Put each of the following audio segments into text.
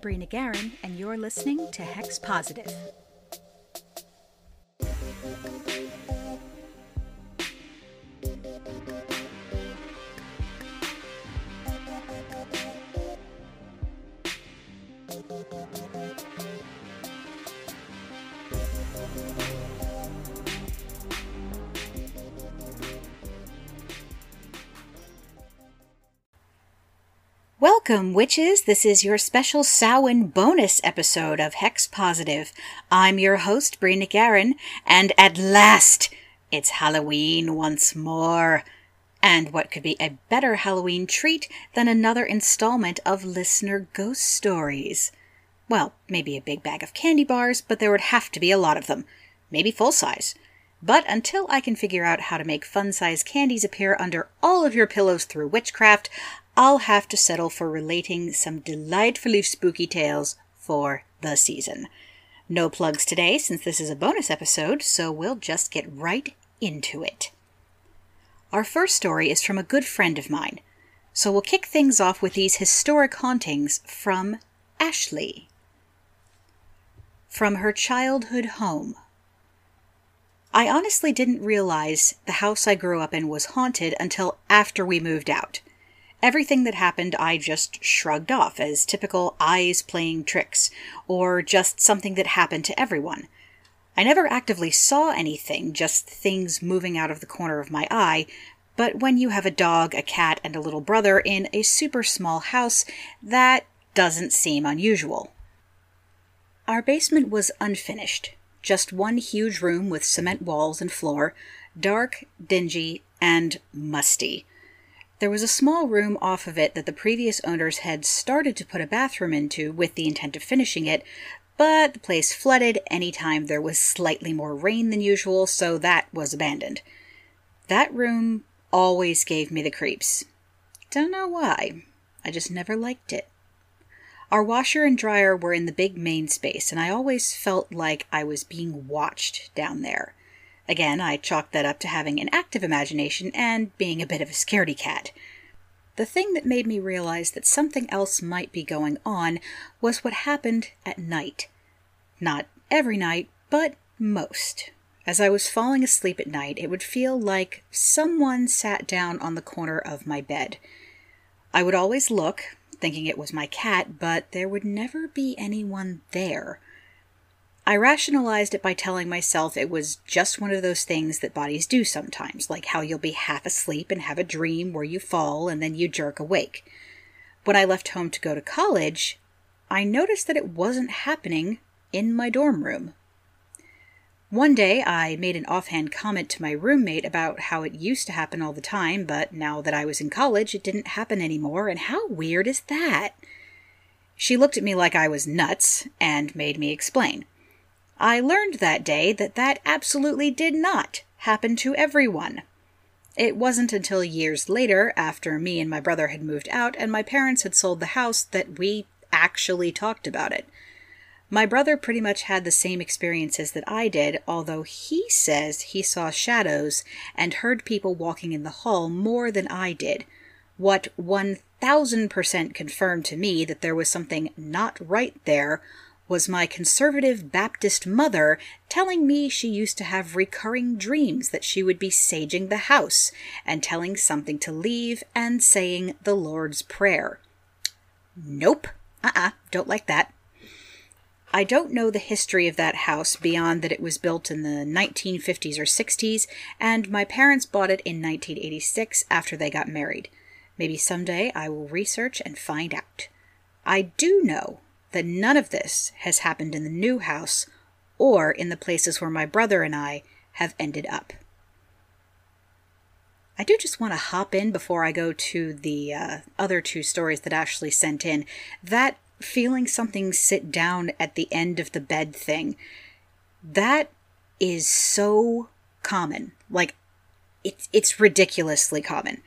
Brina Guerin, and you're listening to Hex Positive. Welcome, witches. This is your special Samhain bonus episode of Hex Positive. I'm your host, Brina Guerin, and at last, it's Halloween once more. And what could be a better Halloween treat than another installment of listener ghost stories? Well, maybe a big bag of candy bars, but there would have to be a lot of them. Maybe full size. But until I can figure out how to make fun size candies appear under all of your pillows through witchcraft, I'll have to settle for relating some delightfully spooky tales for the season. No plugs today since this is a bonus episode, so we'll just get right into it. Our first story is from a good friend of mine, so we'll kick things off with these historic hauntings from Ashley. From her childhood home. I honestly didn't realize the house I grew up in was haunted until after we moved out. Everything that happened I just shrugged off as typical eyes playing tricks, or just something that happened to everyone. I never actively saw anything, just things moving out of the corner of my eye, but when you have a dog, a cat, and a little brother in a super small house, that doesn't seem unusual. Our basement was unfinished, just one huge room with cement walls and floor, dark, dingy, and musty. There was a small room off of it that the previous owners had started to put a bathroom into with the intent of finishing it, but the place flooded any time there was slightly more rain than usual, so that was abandoned. That room always gave me the creeps. Don't know why. I just never liked it. Our washer and dryer were in the big main space, and I always felt like I was being watched down there. Again, I chalked that up to having an active imagination and being a bit of a scaredy cat. The thing that made me realize that something else might be going on was what happened at night. Not every night, but most. As I was falling asleep at night, it would feel like someone sat down on the corner of my bed. I would always look, thinking it was my cat, but there would never be anyone there. I rationalized it by telling myself it was just one of those things that bodies do sometimes, like how you'll be half asleep and have a dream where you fall and then you jerk awake. When I left home to go to college, I noticed that it wasn't happening in my dorm room. One day, I made an offhand comment to my roommate about how it used to happen all the time, but now that I was in college, it didn't happen anymore, and how weird is that? She looked at me like I was nuts and made me explain. I learned that day that that absolutely did not happen to everyone. It wasn't until years later, after me and my brother had moved out and my parents had sold the house, that we actually talked about it. My brother pretty much had the same experiences that I did, although he says he saw shadows and heard people walking in the hall more than I did. What 1000% confirmed to me that there was something not right there was my conservative Baptist mother telling me she used to have recurring dreams that she would be saging the house and telling something to leave and saying the Lord's Prayer. Nope. Uh uh-uh, uh, do not like that. I don't know the history of that house beyond that it was built in the 1950s or 60s, and my parents bought it in 1986 after they got married. Maybe someday I will research and find out. I do know that none of this has happened in the new house or in the places where my brother and I have ended up. I do just want to hop in before I go to the uh, other two stories that Ashley sent in. That feeling something sit down at the end of the bed thing, that is so common. Like, it's it's ridiculously common.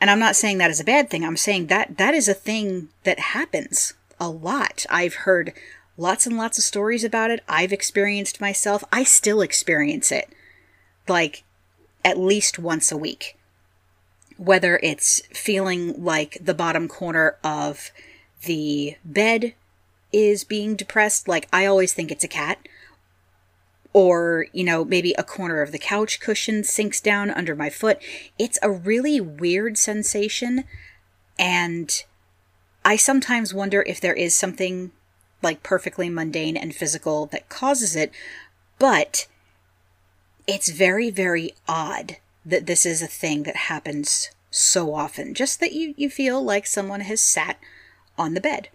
And I'm not saying that is a bad thing. I'm saying that that is a thing that happens a lot. I've heard lots and lots of stories about it. I've experienced myself. I still experience it like at least once a week. Whether it's feeling like the bottom corner of the bed is being depressed, like I always think it's a cat. Or, you know, maybe a corner of the couch cushion sinks down under my foot. It's a really weird sensation. And I sometimes wonder if there is something like perfectly mundane and physical that causes it. But it's very, very odd that this is a thing that happens so often. Just that you, you feel like someone has sat on the bed.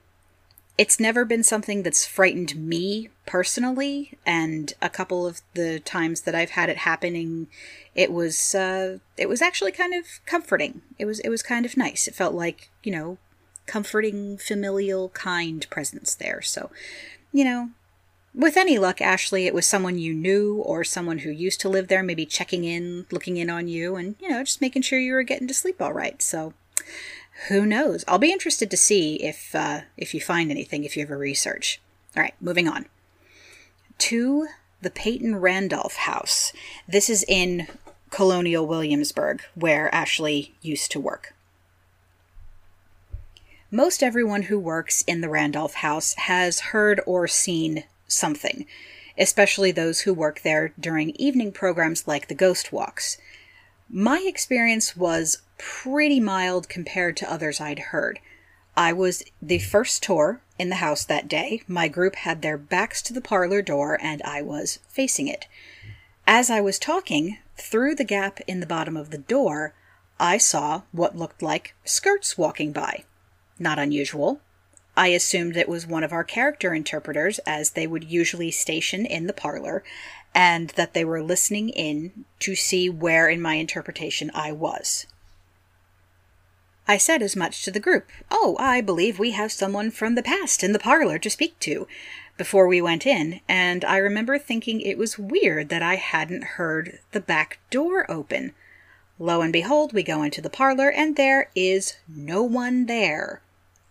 It's never been something that's frightened me personally, and a couple of the times that I've had it happening, it was uh, it was actually kind of comforting. It was it was kind of nice. It felt like you know, comforting, familial, kind presence there. So, you know, with any luck, Ashley, it was someone you knew or someone who used to live there, maybe checking in, looking in on you, and, you know, just making sure you were getting to sleep all right. So, who knows? I'll be interested to see if uh, if you find anything if you ever research. All right, moving on to the Peyton Randolph House. This is in Colonial Williamsburg, where Ashley used to work. Most everyone who works in the Randolph House has heard or seen something, especially those who work there during evening programs like the Ghost Walks. My experience was pretty mild compared to others I'd heard. I was the first tour in the house that day. My group had their backs to the parlor door, and I was facing it. As I was talking, through the gap in the bottom of the door, I saw what looked like skirts walking by. Not unusual. I assumed it was one of our character interpreters, as they would usually station in the parlor, and that they were listening in to see where in my interpretation I was. I said as much to the group. Oh, I believe we have someone from the past in the parlor to speak to, before we went in, and I remember thinking it was weird that I hadn't heard the back door open. Lo and behold, we go into the parlor, and there is no one there.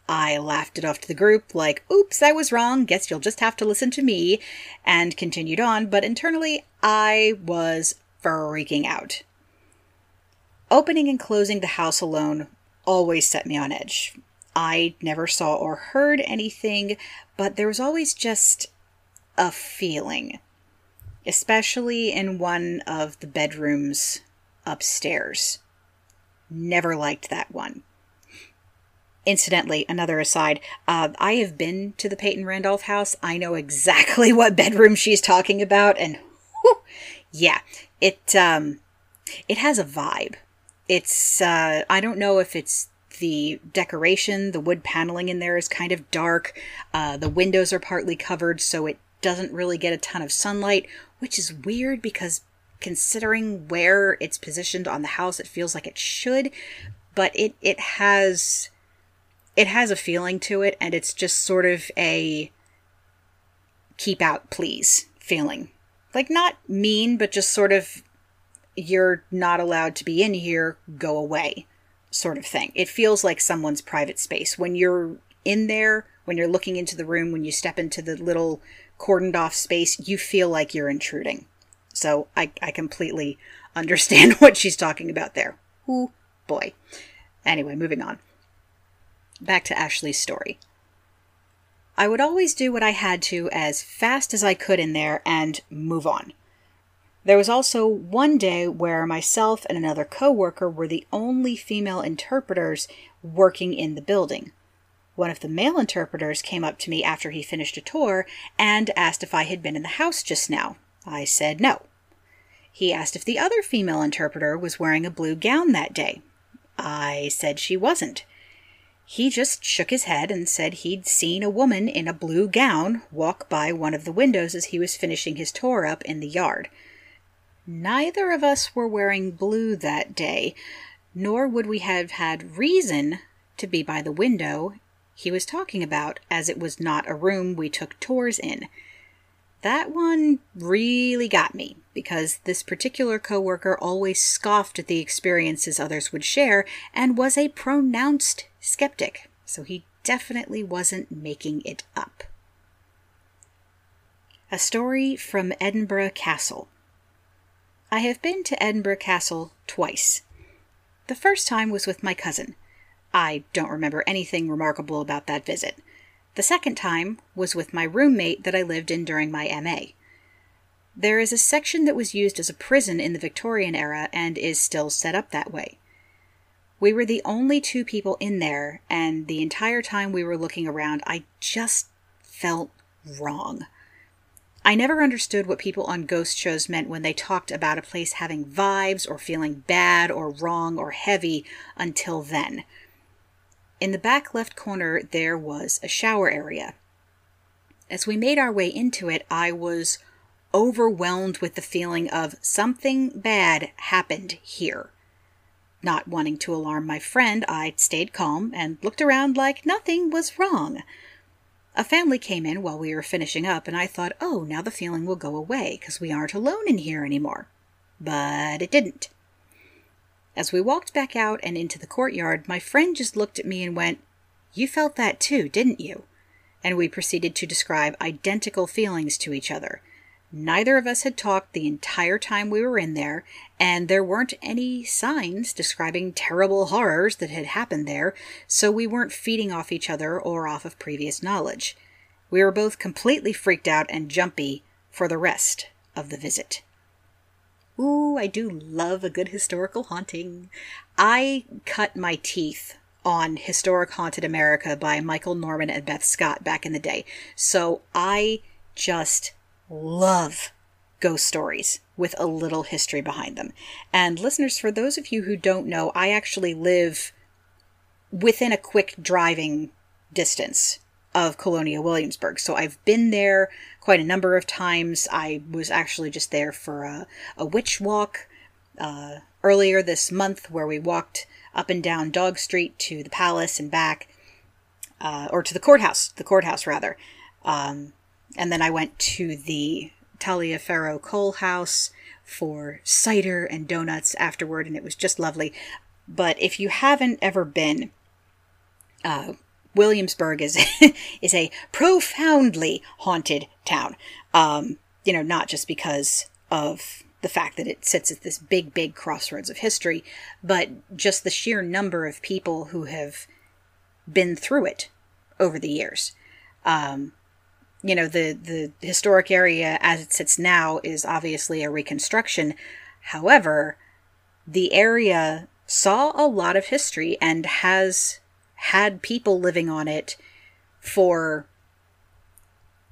I laughed it off to the group, like, oops, I was wrong, guess you'll just have to listen to me, and continued on, but internally I was freaking out. Opening and closing the house alone always set me on edge. I never saw or heard anything, but there was always just a feeling, especially in one of the bedrooms upstairs. Never liked that one. Incidentally, another aside, uh, I have been to the Peyton Randolph house. I know exactly what bedroom she's talking about, and whew, yeah, it um, it has a vibe. It's uh, I don't know if it's the decoration, the wood paneling in there is kind of dark. Uh, the windows are partly covered, so it doesn't really get a ton of sunlight, which is weird because considering where it's positioned on the house, it feels like it should. But it it has it has a feeling to it, and it's just sort of a keep out, please feeling. Like, not mean, but just sort of you're not allowed to be in here, go away sort of thing. It feels like someone's private space. When you're in there, when you're looking into the room, when you step into the little cordoned off space, you feel like you're intruding. So I, I completely understand what she's talking about there. Ooh, boy. Anyway, moving on. Back to Ashley's story. I would always do what I had to as fast as I could in there and move on. There was also one day where myself and another coworker were the only female interpreters working in the building. One of the male interpreters came up to me after he finished a tour and asked if I had been in the house just now. I said no. He asked if the other female interpreter was wearing a blue gown that day. I said she wasn't. He just shook his head and said he'd seen a woman in a blue gown walk by one of the windows as he was finishing his tour up in the yard. Neither of us were wearing blue that day, nor would we have had reason to be by the window he was talking about, as it was not a room we took tours in. That one really got me because this particular coworker always scoffed at the experiences others would share and was a pronounced skeptic, so he definitely wasn't making it up. A story from Edinburgh Castle. I have been to Edinburgh Castle twice. The first time was with my cousin. I don't remember anything remarkable about that visit. The second time was with my roommate that I lived in during my MA. There is a section that was used as a prison in the Victorian era and is still set up that way. We were the only two people in there, and the entire time we were looking around, I just felt wrong. I never understood what people on ghost shows meant when they talked about a place having vibes or feeling bad or wrong or heavy until then. In the back left corner, there was a shower area. As we made our way into it, I was overwhelmed with the feeling of something bad happened here. Not wanting to alarm my friend, I stayed calm and looked around like nothing was wrong. A family came in while we were finishing up, and I thought, oh, now the feeling will go away because we aren't alone in here anymore. But it didn't. As we walked back out and into the courtyard, my friend just looked at me and went, You felt that too, didn't you? And we proceeded to describe identical feelings to each other. Neither of us had talked the entire time we were in there, and there weren't any signs describing terrible horrors that had happened there, so we weren't feeding off each other or off of previous knowledge. We were both completely freaked out and jumpy for the rest of the visit. Ooh, I do love a good historical haunting. I cut my teeth on Historic Haunted America by Michael Norman and Beth Scott back in the day, so I just love ghost stories with a little history behind them. And listeners, for those of you who don't know, I actually live within a quick driving distance of Colonial Williamsburg. So I've been there quite a number of times. I was actually just there for a, a witch walk uh, earlier this month where we walked up and down Dog Street to the palace and back, uh, or to the courthouse, the courthouse rather. Um, and then I went to the Taliaferro Cole House for cider and donuts afterward, and it was just lovely. But if you haven't ever been, uh, Williamsburg is is a profoundly haunted town. Um, you know, not just because of the fact that it sits at this big, big crossroads of history, but just the sheer number of people who have been through it over the years. Um, you know, the, the historic area as it sits now is obviously a reconstruction. However, the area saw a lot of history and has had people living on it for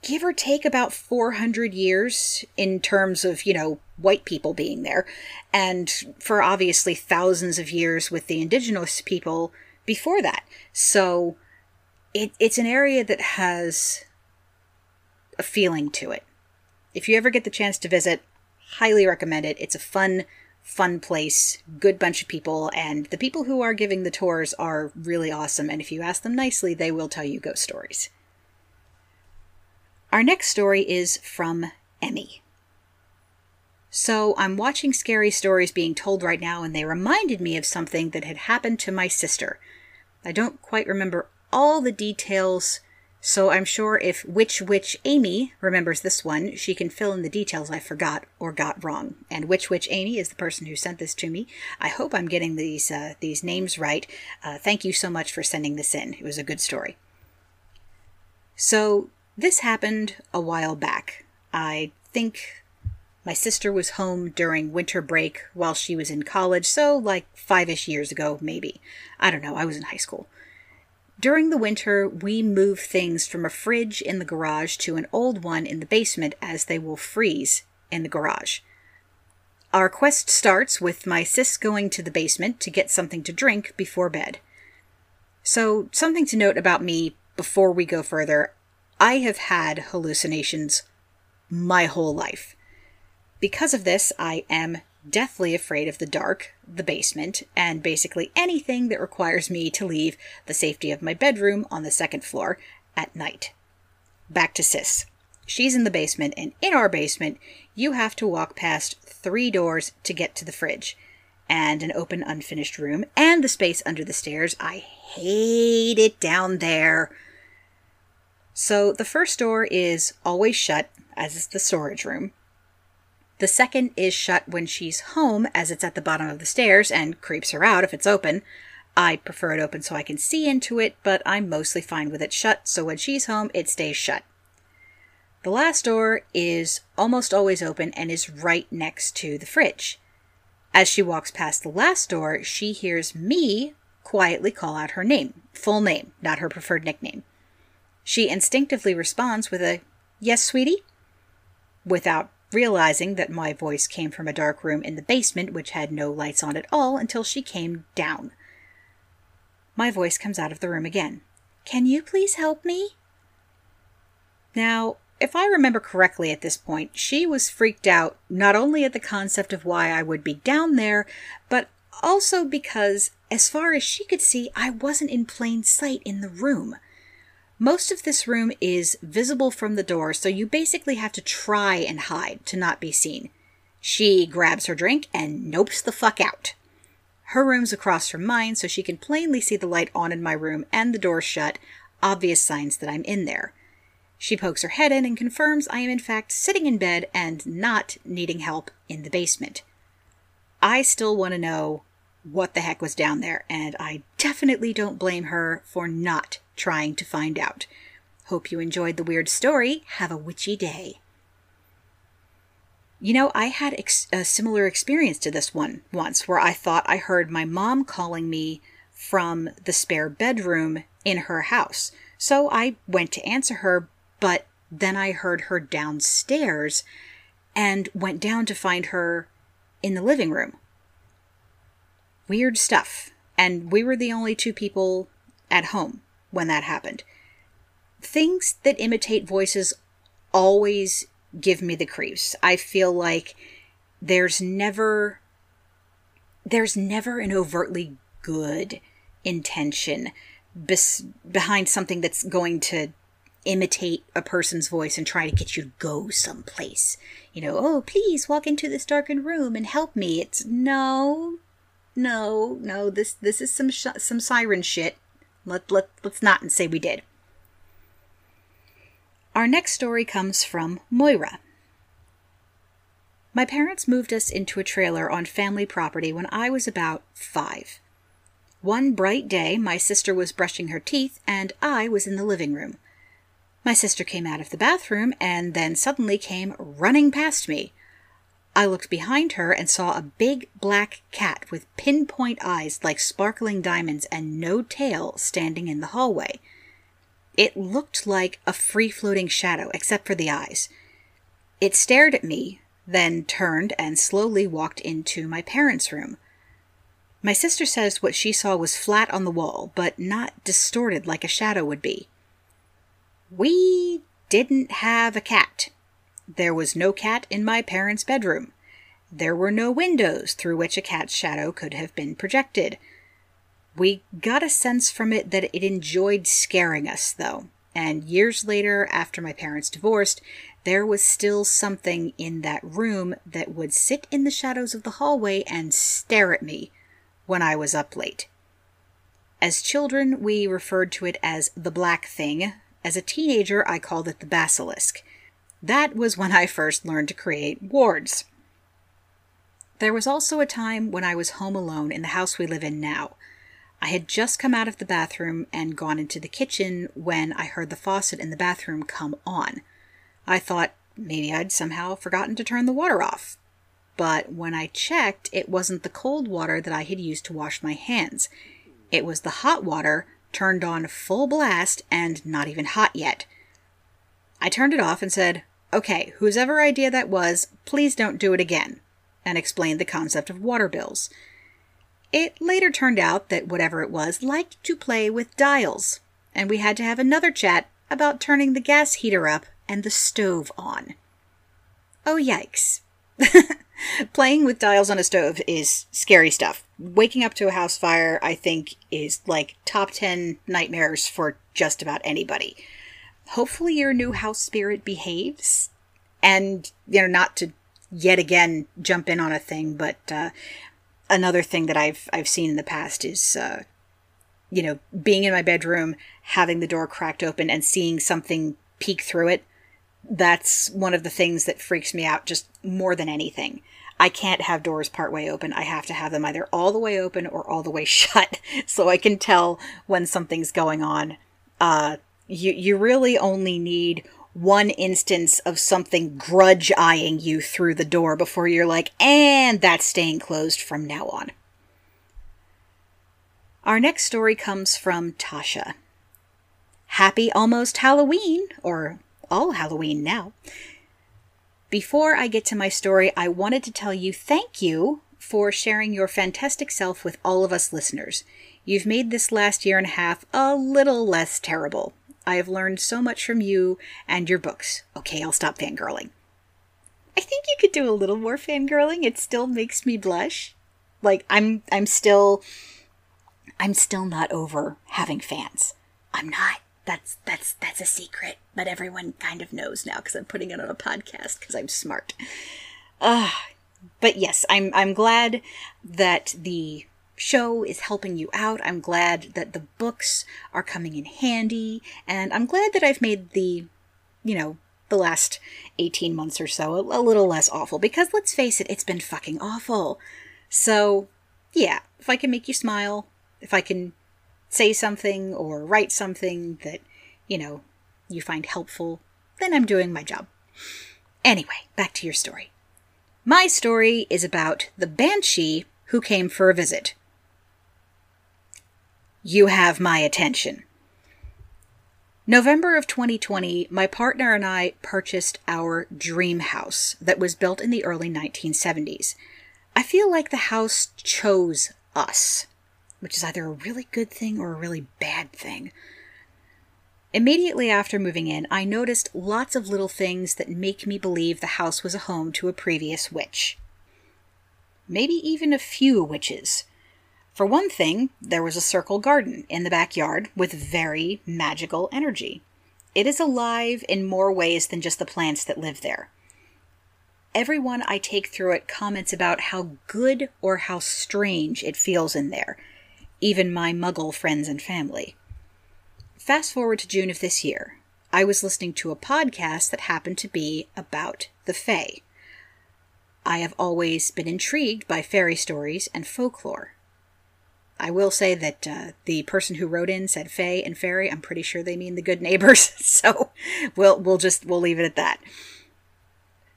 give or take about 400 years in terms of, you know, white people being there, and for obviously thousands of years with the indigenous people before that. So it, it's an area that has a feeling to it. If you ever get the chance to visit, highly recommend it. It's a fun, fun place, good bunch of people, and the people who are giving the tours are really awesome. And if you ask them nicely, they will tell you ghost stories. Our next story is from Emmy. So, I'm watching scary stories being told right now, and they reminded me of something that had happened to my sister. I don't quite remember all the details so I'm sure if Witch Witch Amy remembers this one, she can fill in the details I forgot or got wrong. And Witch Witch Amy is the person who sent this to me. I hope I'm getting these uh, these names right. Uh, thank you so much for sending this in. It was a good story. So this happened a while back. I think my sister was home during winter break while she was in college, so like five ish years ago, maybe. I don't know, I was in high school. During the winter, we move things from a fridge in the garage to an old one in the basement as they will freeze in the garage. Our quest starts with my sis going to the basement to get something to drink before bed. So, something to note about me before we go further I have had hallucinations my whole life. Because of this, I am deathly afraid of the dark, the basement, and basically anything that requires me to leave the safety of my bedroom on the second floor at night. Back to Sis. She's in the basement, and in our basement, you have to walk past three doors to get to the fridge, and an open, unfinished room, and the space under the stairs. I hate it down there. So the first door is always shut, as is the storage room. The second is shut when she's home, as it's at the bottom of the stairs and creeps her out if it's open. I prefer it open so I can see into it, but I'm mostly fine with it shut, so when she's home, it stays shut. The last door is almost always open and is right next to the fridge. As she walks past the last door, she hears me quietly call out her name, full name, not her preferred nickname. She instinctively responds with a, Yes, sweetie? Without realizing that my voice came from a dark room in the basement, which had no lights on at all, until she came down. My voice comes out of the room again. Can you please help me? Now, if I remember correctly at this point, she was freaked out not only at the concept of why I would be down there, but also because, as far as she could see, I wasn't in plain sight in the room. Most of this room is visible from the door, so you basically have to try and hide to not be seen. She grabs her drink and nopes the fuck out. Her room's across from mine, so she can plainly see the light on in my room and the door shut, obvious signs that I'm in there. She pokes her head in and confirms I am in fact sitting in bed and not needing help in the basement. I still want to know what the heck was down there, and I definitely don't blame her for not trying to find out. Hope you enjoyed the weird story. Have a witchy day. You know, I had ex- a similar experience to this one once where I thought I heard my mom calling me from the spare bedroom in her house. So I went to answer her, but then I heard her downstairs and went down to find her in the living room. Weird stuff. And we were the only two people at home when that happened. Things that imitate voices always give me the creeps. I feel like there's never there's never an overtly good intention bes- behind something that's going to imitate a person's voice and try to get you to go someplace. You know, oh, please walk into this darkened room and help me. It's no, no, no. This this is some sh- some siren shit. Let let let's not say we did. Our next story comes from Moira. My parents moved us into a trailer on family property when I was about five. One bright day, my sister was brushing her teeth, and I was in the living room. My sister came out of the bathroom and then suddenly came running past me. I looked behind her and saw a big black cat with pinpoint eyes like sparkling diamonds and no tail standing in the hallway. It looked like a free floating shadow, except for the eyes. It stared at me, then turned and slowly walked into my parents' room. My sister says what she saw was flat on the wall, but not distorted like a shadow would be. We didn't have a cat. There was no cat in my parents' bedroom. There were no windows through which a cat's shadow could have been projected. We got a sense from it that it enjoyed scaring us, though, and years later, after my parents divorced, there was still something in that room that would sit in the shadows of the hallway and stare at me when I was up late. As children, we referred to it as the black thing as a teenager, I called it the basilisk. That was when I first learned to create wards. There was also a time when I was home alone in the house we live in now. I had just come out of the bathroom and gone into the kitchen when I heard the faucet in the bathroom come on. I thought maybe I'd somehow forgotten to turn the water off. But when I checked, it wasn't the cold water that I had used to wash my hands. It was the hot water turned on full blast and not even hot yet. I turned it off and said, Okay, whosever idea that was, please don't do it again, and explained the concept of water bills. It later turned out that whatever it was liked to play with dials, and we had to have another chat about turning the gas heater up and the stove on. Oh, yikes. Playing with dials on a stove is scary stuff. Waking up to a house fire, I think, is like top 10 nightmares for just about anybody. Hopefully, your new house spirit behaves. And, you know, not to yet again jump in on a thing, but uh, another thing that I've, I've seen in the past is, uh, you know, being in my bedroom, having the door cracked open, and seeing something peek through it that's one of the things that freaks me out just more than anything. I can't have doors partway open. I have to have them either all the way open or all the way shut so I can tell when something's going on. Uh, you, you really only need one instance of something grudge eyeing you through the door before you're like, and that's staying closed from now on. Our next story comes from Tasha. Happy almost Halloween, or all Halloween now. Before I get to my story, I wanted to tell you thank you for sharing your fantastic self with all of us listeners. You've made this last year and a half a little less terrible. I have learned so much from you and your books. Okay, I'll stop fangirling. I think you could do a little more fangirling. It still makes me blush. Like I'm I'm still I'm still not over having fans. I'm not. That's that's that's a secret, but everyone kind of knows now because I'm putting it on a podcast because I'm smart. Uh, but yes, I'm I'm glad that the show is helping you out. I'm glad that the books are coming in handy. And I'm glad that I've made the, you know, the last 18 months or so a, a little less awful. Because let's face it, it's been fucking awful. So, yeah, if I can make you smile, if I can say something or write something that, you know, you find helpful, then I'm doing my job. Anyway, back to your story. My story is about the banshee who came for a visit. You have my attention. November of 2020, my partner and I purchased our dream house that was built in the early 1970s. I feel like the house chose us, which is either a really good thing or a really bad thing. Immediately after moving in, I noticed lots of little things that make me believe the house was a home to a previous witch. Maybe even a few witches. For one thing, there was a circle garden in the backyard with very magical energy. It is alive in more ways than just the plants that live there. Everyone I take through it comments about how good or how strange it feels in there, even my muggle friends and family. Fast forward to June of this year. I was listening to a podcast that happened to be about the Fae. I have always been intrigued by fairy stories and folklore. I will say that uh, the person who wrote in said Fay and Fairy. I'm pretty sure they mean the good neighbors, so we'll we'll just we'll leave it at that.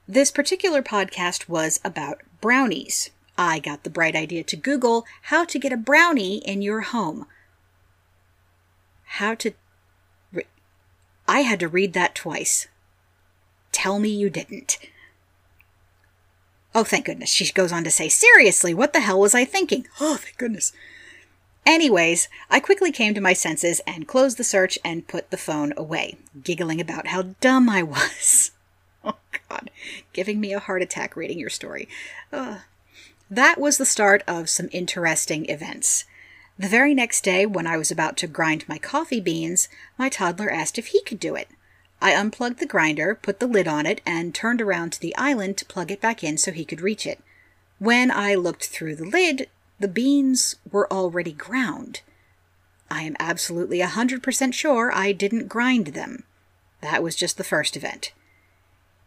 This particular podcast was about brownies. I got the bright idea to Google how to get a brownie in your home. How to. Re- I had to read that twice. Tell me you didn't. Oh, thank goodness. She goes on to say, Seriously, what the hell was I thinking? Oh, thank goodness. Anyways, I quickly came to my senses and closed the search and put the phone away, giggling about how dumb I was. Oh, God, giving me a heart attack reading your story. Uh, that was the start of some interesting events. The very next day, when I was about to grind my coffee beans, my toddler asked if he could do it. I unplugged the grinder, put the lid on it, and turned around to the island to plug it back in so he could reach it. When I looked through the lid, the beans were already ground. I am absolutely a 100% sure I didn't grind them. That was just the first event.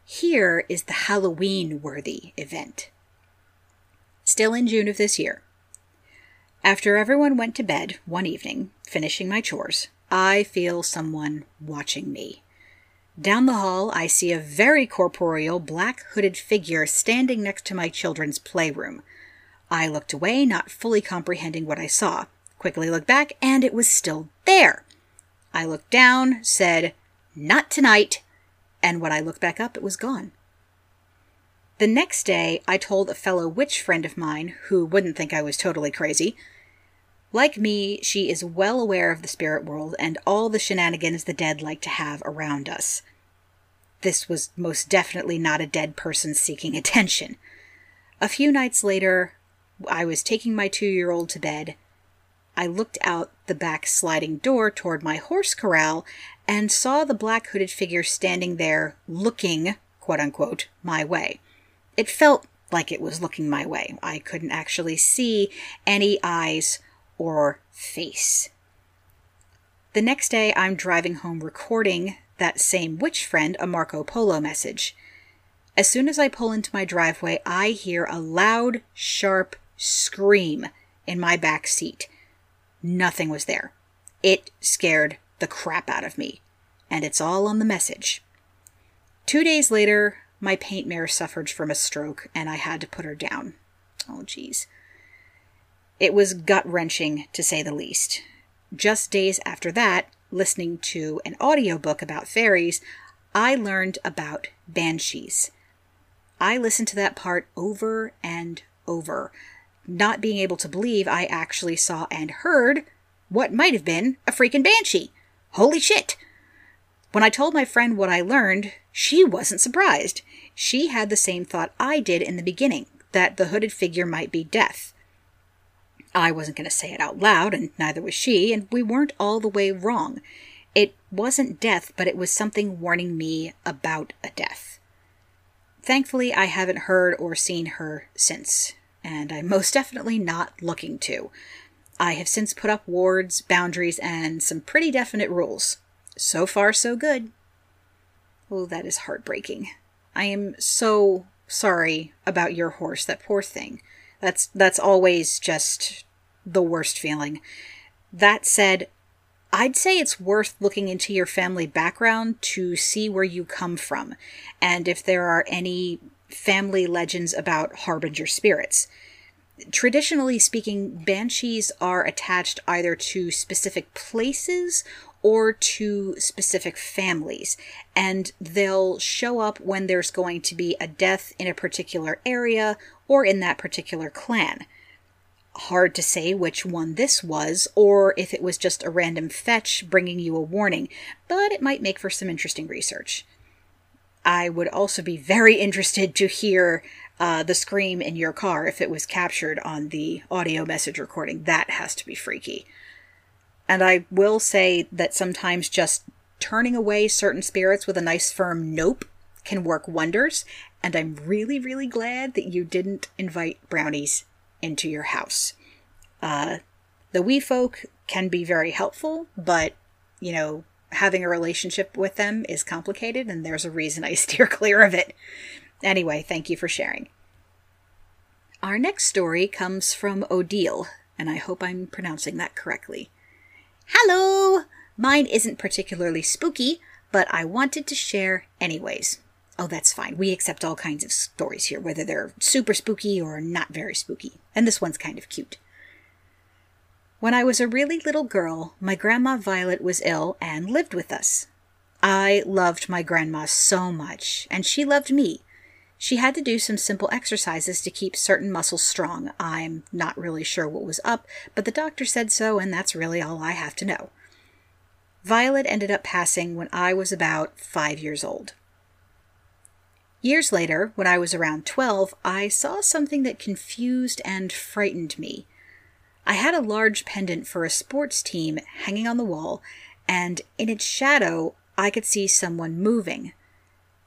Here is the Halloween worthy event. Still in June of this year. After everyone went to bed one evening, finishing my chores, I feel someone watching me. Down the hall, I see a very corporeal black hooded figure standing next to my children's playroom. I looked away, not fully comprehending what I saw. Quickly looked back, and it was still there. I looked down, said, Not tonight, and when I looked back up, it was gone. The next day, I told a fellow witch friend of mine, who wouldn't think I was totally crazy. Like me, she is well aware of the spirit world and all the shenanigans the dead like to have around us. This was most definitely not a dead person seeking attention. A few nights later, I was taking my two year old to bed. I looked out the back sliding door toward my horse corral and saw the black hooded figure standing there looking, quote unquote, my way. It felt like it was looking my way. I couldn't actually see any eyes or face. The next day, I'm driving home recording that same witch friend a Marco Polo message. As soon as I pull into my driveway, I hear a loud, sharp scream in my back seat. Nothing was there. It scared the crap out of me. And it's all on the message. Two days later, my paint mare suffered from a stroke and I had to put her down. Oh, geez. It was gut wrenching, to say the least. Just days after that, listening to an audiobook about fairies, I learned about banshees. I listened to that part over and over, not being able to believe I actually saw and heard what might have been a freaking banshee. Holy shit! When I told my friend what I learned, she wasn't surprised. She had the same thought I did in the beginning that the hooded figure might be death. I wasn't going to say it out loud, and neither was she, and we weren't all the way wrong. It wasn't death, but it was something warning me about a death. Thankfully, I haven't heard or seen her since, and I'm most definitely not looking to. I have since put up wards, boundaries, and some pretty definite rules. So far, so good. Oh, that is heartbreaking. I am so sorry about your horse, that poor thing. That's that's always just the worst feeling. That said, I'd say it's worth looking into your family background to see where you come from and if there are any family legends about harbinger spirits. Traditionally speaking, banshees are attached either to specific places or to specific families, and they'll show up when there's going to be a death in a particular area or in that particular clan. Hard to say which one this was, or if it was just a random fetch bringing you a warning, but it might make for some interesting research. I would also be very interested to hear uh, the scream in your car if it was captured on the audio message recording. That has to be freaky. And I will say that sometimes just turning away certain spirits with a nice firm nope can work wonders. And I'm really, really glad that you didn't invite brownies into your house. Uh, the wee folk can be very helpful, but, you know, having a relationship with them is complicated, and there's a reason I steer clear of it. Anyway, thank you for sharing. Our next story comes from Odile, and I hope I'm pronouncing that correctly. Hello! Mine isn't particularly spooky, but I wanted to share anyways. Oh, that's fine. We accept all kinds of stories here, whether they're super spooky or not very spooky. And this one's kind of cute. When I was a really little girl, my grandma Violet was ill and lived with us. I loved my grandma so much, and she loved me. She had to do some simple exercises to keep certain muscles strong. I'm not really sure what was up, but the doctor said so, and that's really all I have to know. Violet ended up passing when I was about five years old. Years later, when I was around 12, I saw something that confused and frightened me. I had a large pendant for a sports team hanging on the wall, and in its shadow, I could see someone moving.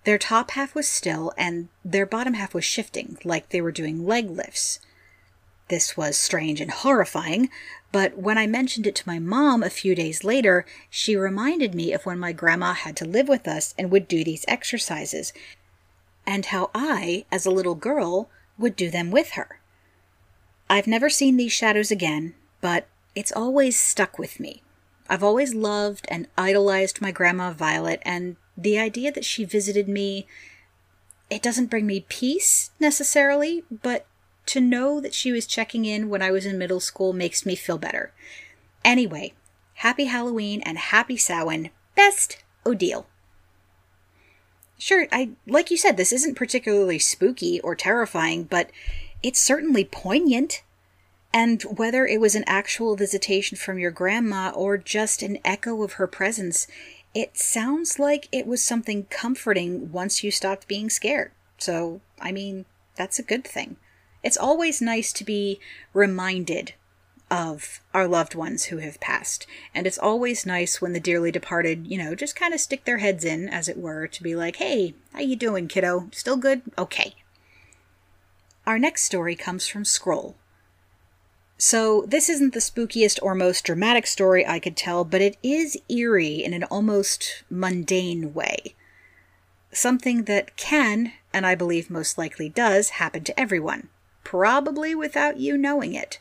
Their top half was still, and their bottom half was shifting, like they were doing leg lifts. This was strange and horrifying, but when I mentioned it to my mom a few days later, she reminded me of when my grandma had to live with us and would do these exercises, and how I, as a little girl, would do them with her. I've never seen these shadows again, but it's always stuck with me. I've always loved and idolized my grandma Violet, and the idea that she visited me, it doesn't bring me peace necessarily, but to know that she was checking in when I was in middle school makes me feel better. Anyway, happy Halloween and happy Samhain. Best, Odile. Sure, I like you said, this isn't particularly spooky or terrifying, but it's certainly poignant. And whether it was an actual visitation from your grandma or just an echo of her presence, it sounds like it was something comforting once you stopped being scared. So, I mean, that's a good thing. It's always nice to be reminded of our loved ones who have passed. And it's always nice when the dearly departed, you know, just kind of stick their heads in, as it were, to be like, hey, how you doing, kiddo? Still good? Okay. Our next story comes from Scroll. So, this isn't the spookiest or most dramatic story I could tell, but it is eerie in an almost mundane way. Something that can and I believe most likely does, happen to everyone, probably without you knowing it.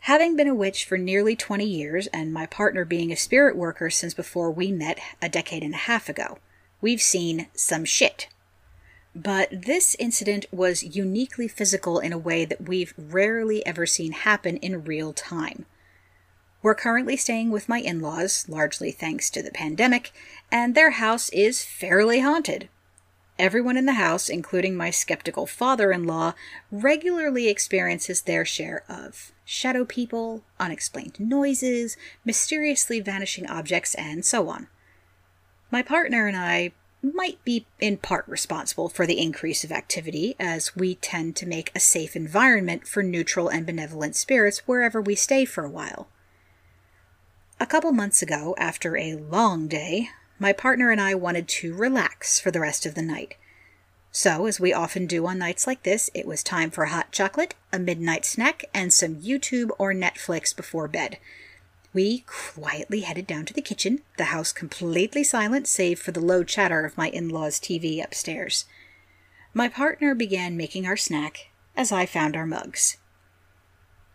Having been a witch for nearly 20 years, and my partner being a spirit worker since before we met a decade and a half ago, we've seen some shit. But this incident was uniquely physical in a way that we've rarely ever seen happen in real time. We're currently staying with my in laws, largely thanks to the pandemic, and their house is fairly haunted. Everyone in the house, including my skeptical father in law, regularly experiences their share of shadow people, unexplained noises, mysteriously vanishing objects, and so on. My partner and I might be in part responsible for the increase of activity, as we tend to make a safe environment for neutral and benevolent spirits wherever we stay for a while. A couple months ago, after a long day, my partner and I wanted to relax for the rest of the night. So, as we often do on nights like this, it was time for hot chocolate, a midnight snack, and some YouTube or Netflix before bed. We quietly headed down to the kitchen, the house completely silent save for the low chatter of my in law's TV upstairs. My partner began making our snack as I found our mugs.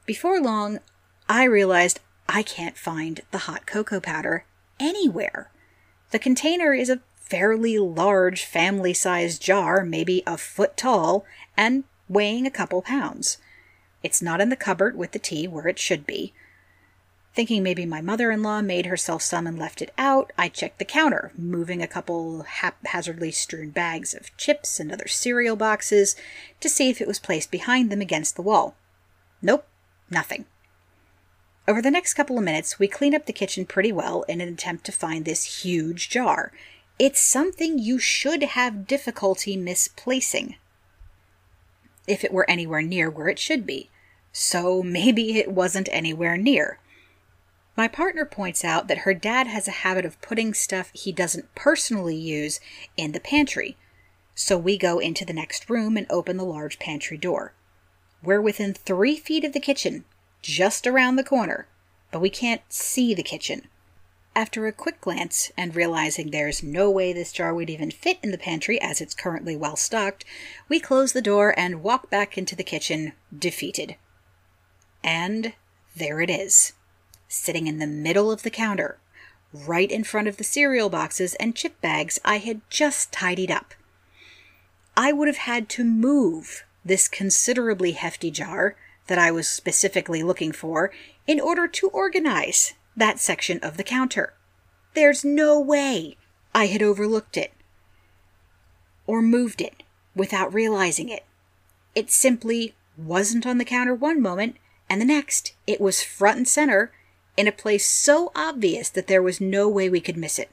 Before long, I realized I can't find the hot cocoa powder anywhere. The container is a fairly large family sized jar, maybe a foot tall, and weighing a couple pounds. It's not in the cupboard with the tea where it should be. Thinking maybe my mother in law made herself some and left it out, I checked the counter, moving a couple haphazardly strewn bags of chips and other cereal boxes to see if it was placed behind them against the wall. Nope, nothing. Over the next couple of minutes, we clean up the kitchen pretty well in an attempt to find this huge jar. It's something you should have difficulty misplacing if it were anywhere near where it should be. So maybe it wasn't anywhere near. My partner points out that her dad has a habit of putting stuff he doesn't personally use in the pantry. So we go into the next room and open the large pantry door. We're within three feet of the kitchen, just around the corner, but we can't see the kitchen. After a quick glance and realizing there's no way this jar would even fit in the pantry as it's currently well stocked, we close the door and walk back into the kitchen, defeated. And there it is, sitting in the middle of the counter, right in front of the cereal boxes and chip bags I had just tidied up. I would have had to move this considerably hefty jar that I was specifically looking for in order to organize that section of the counter. There's no way I had overlooked it or moved it without realizing it. It simply wasn't on the counter one moment, and the next it was front and center in a place so obvious that there was no way we could miss it.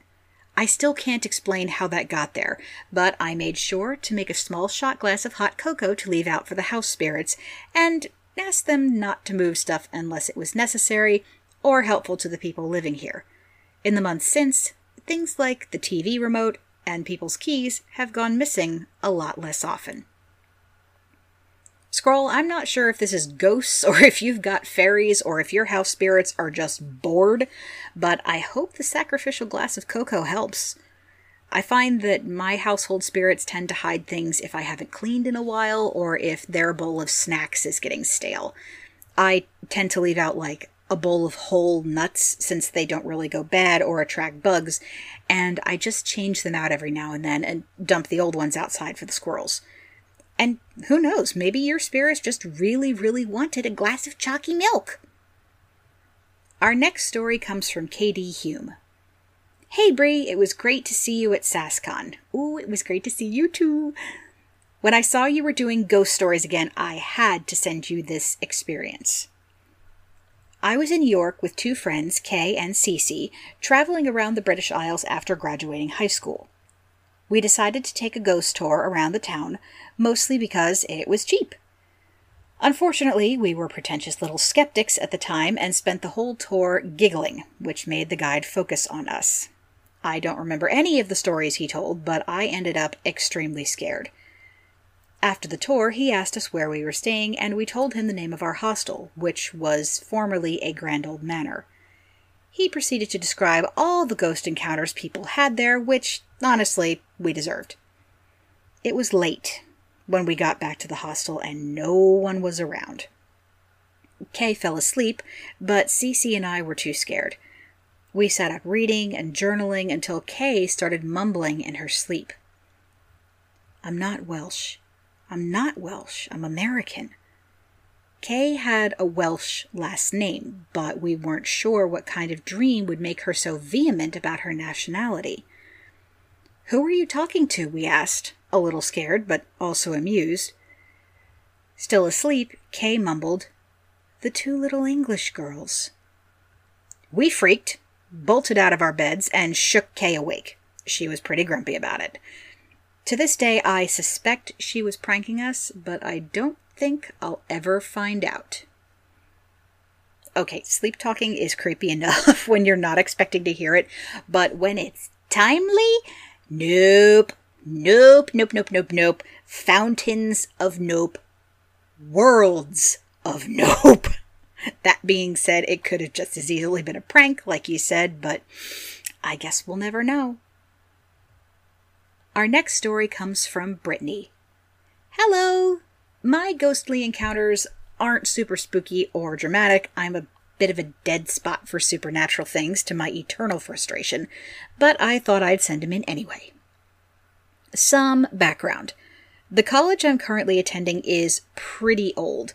I still can't explain how that got there, but I made sure to make a small shot glass of hot cocoa to leave out for the house spirits, and asked them not to move stuff unless it was necessary or helpful to the people living here. In the months since, things like the TV remote and people's keys have gone missing a lot less often. Scroll, I'm not sure if this is ghosts or if you've got fairies or if your house spirits are just bored, but I hope the sacrificial glass of cocoa helps. I find that my household spirits tend to hide things if I haven't cleaned in a while or if their bowl of snacks is getting stale. I tend to leave out like a bowl of whole nuts since they don't really go bad or attract bugs, and I just change them out every now and then and dump the old ones outside for the squirrels. And who knows, maybe your spirits just really, really wanted a glass of chalky milk. Our next story comes from KD Hume. Hey Bree, it was great to see you at SassCon. Ooh, it was great to see you too. When I saw you were doing ghost stories again, I had to send you this experience. I was in York with two friends, Kay and Cece, traveling around the British Isles after graduating high school. We decided to take a ghost tour around the town, mostly because it was cheap. Unfortunately, we were pretentious little skeptics at the time and spent the whole tour giggling, which made the guide focus on us. I don't remember any of the stories he told, but I ended up extremely scared. After the tour, he asked us where we were staying, and we told him the name of our hostel, which was formerly a grand old manor. He proceeded to describe all the ghost encounters people had there, which, honestly, we deserved. It was late when we got back to the hostel and no one was around. Kay fell asleep, but Cece and I were too scared. We sat up reading and journaling until Kay started mumbling in her sleep. I'm not Welsh. I'm not Welsh. I'm American. Kay had a Welsh last name, but we weren't sure what kind of dream would make her so vehement about her nationality. Who are you talking to? we asked, a little scared, but also amused. Still asleep, Kay mumbled, The two little English girls. We freaked, bolted out of our beds, and shook Kay awake. She was pretty grumpy about it. To this day, I suspect she was pranking us, but I don't think I'll ever find out. Okay, sleep talking is creepy enough when you're not expecting to hear it, but when it's timely, nope, nope, nope, nope, nope, nope. Fountains of nope. Worlds of nope. That being said, it could have just as easily been a prank, like you said, but I guess we'll never know. Our next story comes from Brittany. Hello! My ghostly encounters aren't super spooky or dramatic. I'm a bit of a dead spot for supernatural things to my eternal frustration, but I thought I'd send him in anyway. Some background. The college I'm currently attending is pretty old,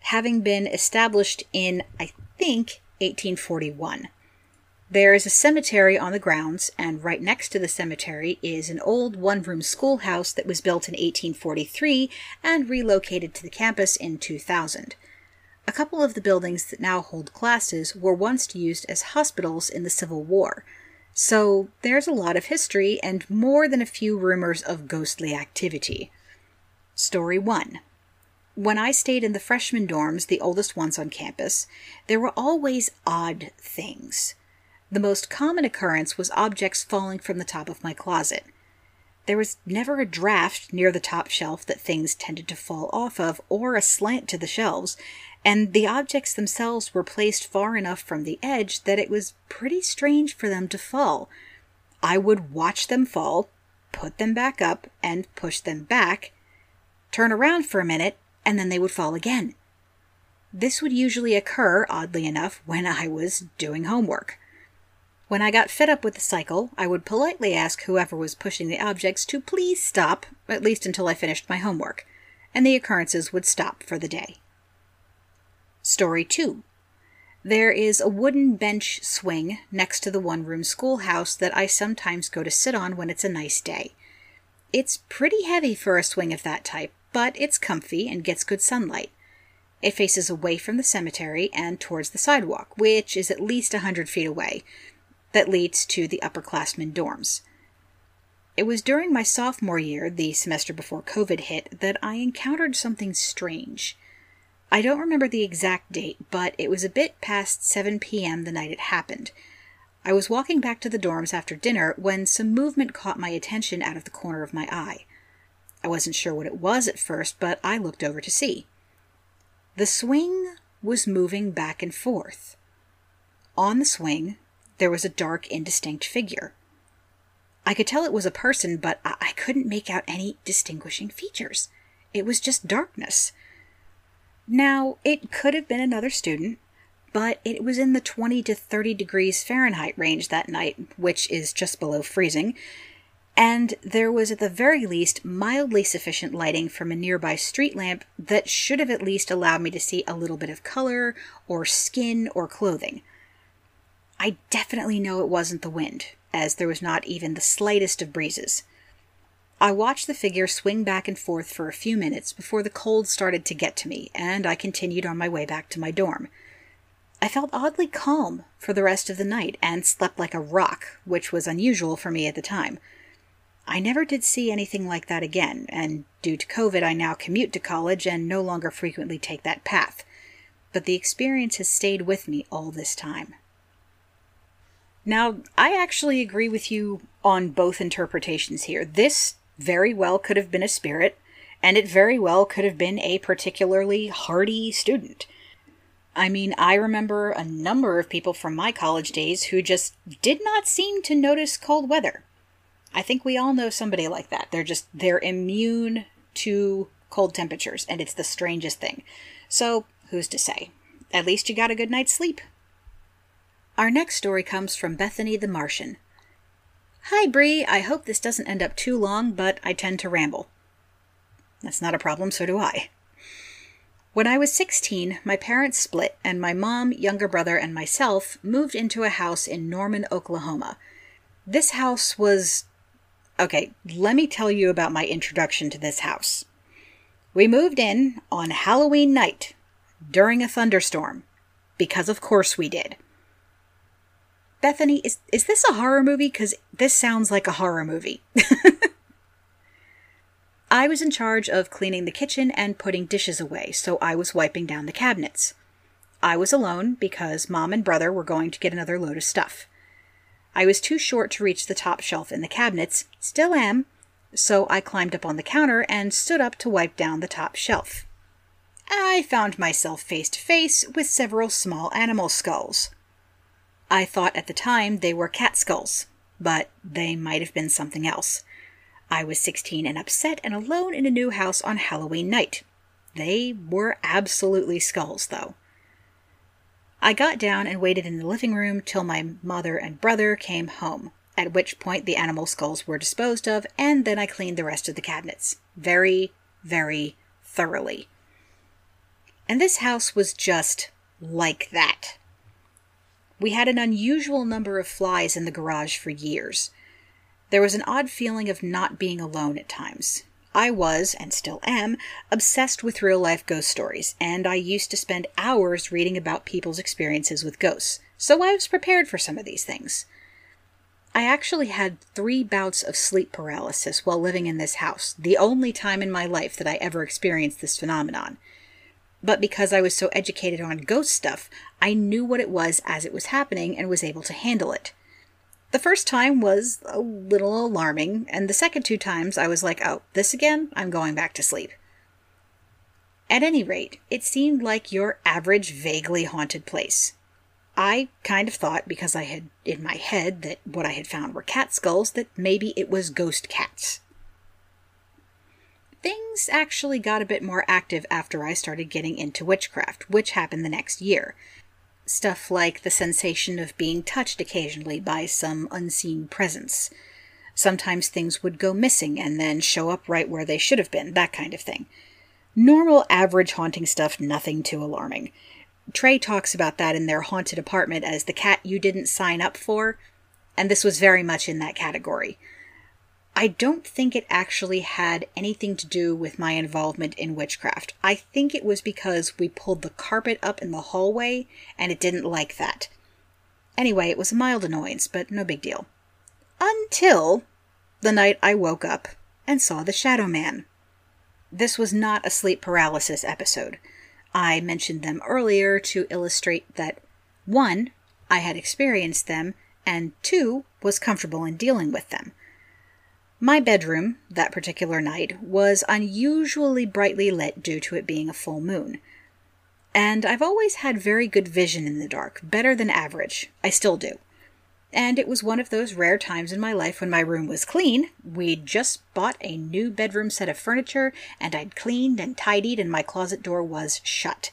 having been established in, I think, 1841. There is a cemetery on the grounds, and right next to the cemetery is an old one room schoolhouse that was built in 1843 and relocated to the campus in 2000. A couple of the buildings that now hold classes were once used as hospitals in the Civil War. So there's a lot of history and more than a few rumors of ghostly activity. Story 1 When I stayed in the freshman dorms, the oldest ones on campus, there were always odd things. The most common occurrence was objects falling from the top of my closet. There was never a draft near the top shelf that things tended to fall off of, or a slant to the shelves, and the objects themselves were placed far enough from the edge that it was pretty strange for them to fall. I would watch them fall, put them back up, and push them back, turn around for a minute, and then they would fall again. This would usually occur, oddly enough, when I was doing homework. When I got fed up with the cycle, I would politely ask whoever was pushing the objects to please stop, at least until I finished my homework, and the occurrences would stop for the day. Story 2 There is a wooden bench swing next to the one room schoolhouse that I sometimes go to sit on when it's a nice day. It's pretty heavy for a swing of that type, but it's comfy and gets good sunlight. It faces away from the cemetery and towards the sidewalk, which is at least a hundred feet away, that leads to the upperclassmen dorms. It was during my sophomore year, the semester before COVID hit, that I encountered something strange. I don't remember the exact date, but it was a bit past 7 p.m. the night it happened. I was walking back to the dorms after dinner when some movement caught my attention out of the corner of my eye. I wasn't sure what it was at first, but I looked over to see. The swing was moving back and forth. On the swing there was a dark, indistinct figure. I could tell it was a person, but I, couldn't make out any distinguishing features. It was just darkness. Now, it could have been another student, but it was in the 20 to 30 degrees Fahrenheit range that night, which is just below freezing, and there was at the very least mildly sufficient lighting from a nearby street lamp that should have at least allowed me to see a little bit of color, or skin, or clothing. I definitely know it wasn't the wind, as there was not even the slightest of breezes. I watched the figure swing back and forth for a few minutes before the cold started to get to me, and I continued on my way back to my dorm. I felt oddly calm for the rest of the night and slept like a rock, which was unusual for me at the time. I never did see anything like that again, and due to COVID, I now commute to college and no longer frequently take that path. But the experience has stayed with me all this time. Now, I actually agree with you on both interpretations here. This very well could have been a spirit, and it very well could have been a particularly hardy student. I mean, I remember a number of people from my college days who just did not seem to notice cold weather. I think we all know somebody like that. They're just, they're immune to cold temperatures, and it's the strangest thing. So, who's to say? At least you got a good night's sleep. Our next story comes from Bethany the Martian. Hi, Bree. I hope this doesn't end up too long, but I tend to ramble. That's not a problem, so do I. When I was 16, my parents split, and my mom, younger brother, and myself moved into a house in Norman, Oklahoma. This house was. Okay, let me tell you about my introduction to this house. We moved in on Halloween night during a thunderstorm, because of course we did. Bethany, is, is this a horror movie? Because this sounds like a horror movie. I was in charge of cleaning the kitchen and putting dishes away, so I was wiping down the cabinets. I was alone because mom and brother were going to get another load of stuff. I was too short to reach the top shelf in the cabinets, still am, so I climbed up on the counter and stood up to wipe down the top shelf. I found myself face to face with several small animal skulls. I thought at the time they were cat skulls, but they might have been something else. I was 16 and upset and alone in a new house on Halloween night. They were absolutely skulls, though. I got down and waited in the living room till my mother and brother came home, at which point the animal skulls were disposed of, and then I cleaned the rest of the cabinets. Very, very thoroughly. And this house was just like that. We had an unusual number of flies in the garage for years. There was an odd feeling of not being alone at times. I was, and still am, obsessed with real life ghost stories, and I used to spend hours reading about people's experiences with ghosts, so I was prepared for some of these things. I actually had three bouts of sleep paralysis while living in this house, the only time in my life that I ever experienced this phenomenon. But because I was so educated on ghost stuff, I knew what it was as it was happening and was able to handle it. The first time was a little alarming, and the second two times I was like, oh, this again? I'm going back to sleep. At any rate, it seemed like your average vaguely haunted place. I kind of thought, because I had in my head that what I had found were cat skulls, that maybe it was ghost cats. Things actually got a bit more active after I started getting into witchcraft, which happened the next year. Stuff like the sensation of being touched occasionally by some unseen presence. Sometimes things would go missing and then show up right where they should have been, that kind of thing. Normal, average haunting stuff, nothing too alarming. Trey talks about that in their haunted apartment as the cat you didn't sign up for, and this was very much in that category. I don't think it actually had anything to do with my involvement in witchcraft. I think it was because we pulled the carpet up in the hallway and it didn't like that. Anyway, it was a mild annoyance, but no big deal. Until the night I woke up and saw the Shadow Man. This was not a sleep paralysis episode. I mentioned them earlier to illustrate that one, I had experienced them, and two, was comfortable in dealing with them. My bedroom, that particular night, was unusually brightly lit due to it being a full moon. And I've always had very good vision in the dark, better than average. I still do. And it was one of those rare times in my life when my room was clean. We'd just bought a new bedroom set of furniture, and I'd cleaned and tidied, and my closet door was shut.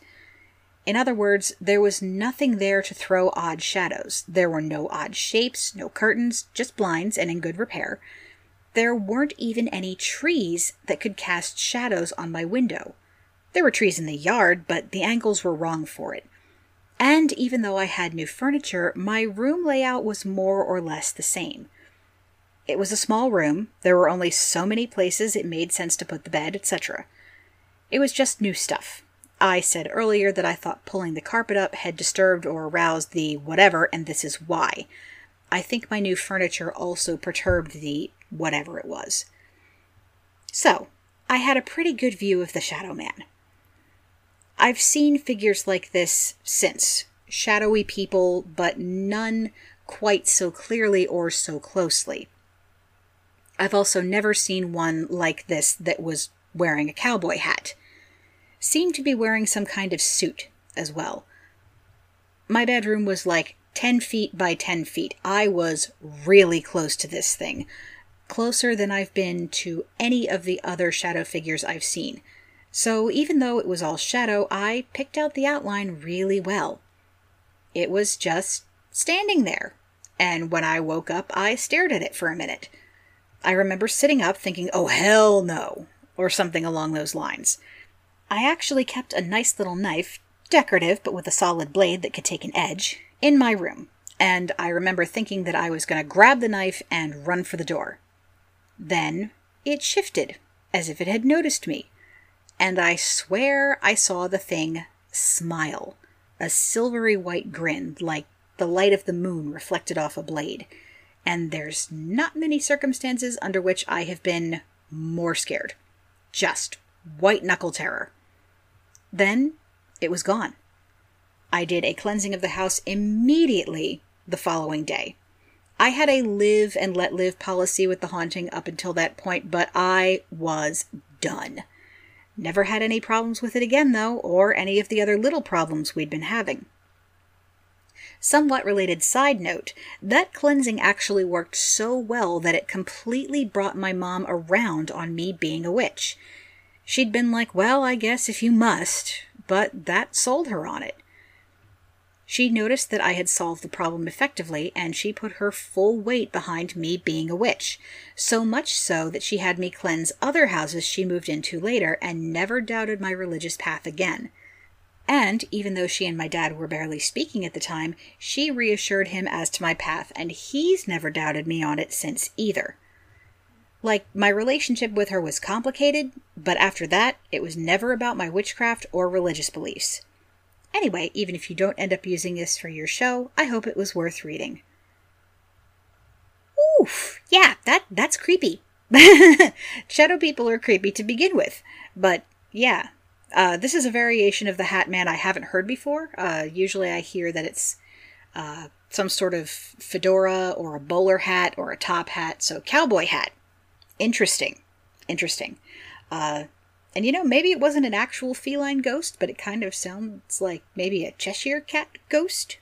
In other words, there was nothing there to throw odd shadows. There were no odd shapes, no curtains, just blinds and in good repair. There weren't even any trees that could cast shadows on my window. There were trees in the yard, but the angles were wrong for it. And even though I had new furniture, my room layout was more or less the same. It was a small room, there were only so many places it made sense to put the bed, etc. It was just new stuff. I said earlier that I thought pulling the carpet up had disturbed or aroused the whatever, and this is why. I think my new furniture also perturbed the whatever it was. So, I had a pretty good view of the Shadow Man. I've seen figures like this since shadowy people, but none quite so clearly or so closely. I've also never seen one like this that was wearing a cowboy hat. Seemed to be wearing some kind of suit as well. My bedroom was like 10 feet by 10 feet. I was really close to this thing, closer than I've been to any of the other shadow figures I've seen. So even though it was all shadow, I picked out the outline really well. It was just standing there, and when I woke up, I stared at it for a minute. I remember sitting up thinking, oh hell no, or something along those lines. I actually kept a nice little knife, decorative but with a solid blade that could take an edge, in my room, and I remember thinking that I was going to grab the knife and run for the door. Then it shifted, as if it had noticed me, and I swear I saw the thing smile, a silvery white grin like the light of the moon reflected off a blade. And there's not many circumstances under which I have been more scared. Just white knuckle terror. Then it was gone. I did a cleansing of the house immediately the following day. I had a live and let live policy with the haunting up until that point, but I was done. Never had any problems with it again, though, or any of the other little problems we'd been having. Somewhat related side note that cleansing actually worked so well that it completely brought my mom around on me being a witch. She'd been like, Well, I guess if you must, but that sold her on it. She noticed that I had solved the problem effectively, and she put her full weight behind me being a witch, so much so that she had me cleanse other houses she moved into later and never doubted my religious path again. And even though she and my dad were barely speaking at the time, she reassured him as to my path, and he's never doubted me on it since either. Like, my relationship with her was complicated, but after that, it was never about my witchcraft or religious beliefs. Anyway, even if you don't end up using this for your show, I hope it was worth reading. Oof, yeah, that that's creepy. Shadow people are creepy to begin with, but yeah, uh, this is a variation of the Hat Man I haven't heard before. Uh, usually, I hear that it's uh, some sort of fedora or a bowler hat or a top hat, so cowboy hat. Interesting, interesting. And you know, maybe it wasn't an actual feline ghost, but it kind of sounds like maybe a Cheshire cat ghost.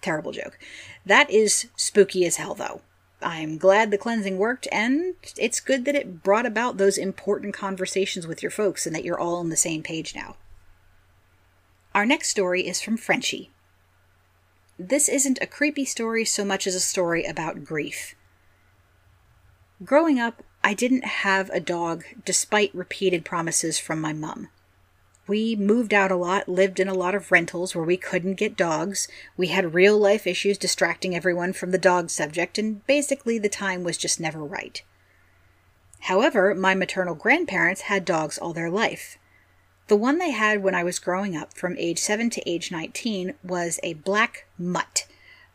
Terrible joke. That is spooky as hell, though. I'm glad the cleansing worked, and it's good that it brought about those important conversations with your folks and that you're all on the same page now. Our next story is from Frenchie. This isn't a creepy story so much as a story about grief. Growing up, I didn't have a dog despite repeated promises from my mum. We moved out a lot, lived in a lot of rentals where we couldn't get dogs. We had real life issues distracting everyone from the dog subject, and basically the time was just never right. However, my maternal grandparents had dogs all their life. The one they had when I was growing up, from age 7 to age 19, was a black mutt,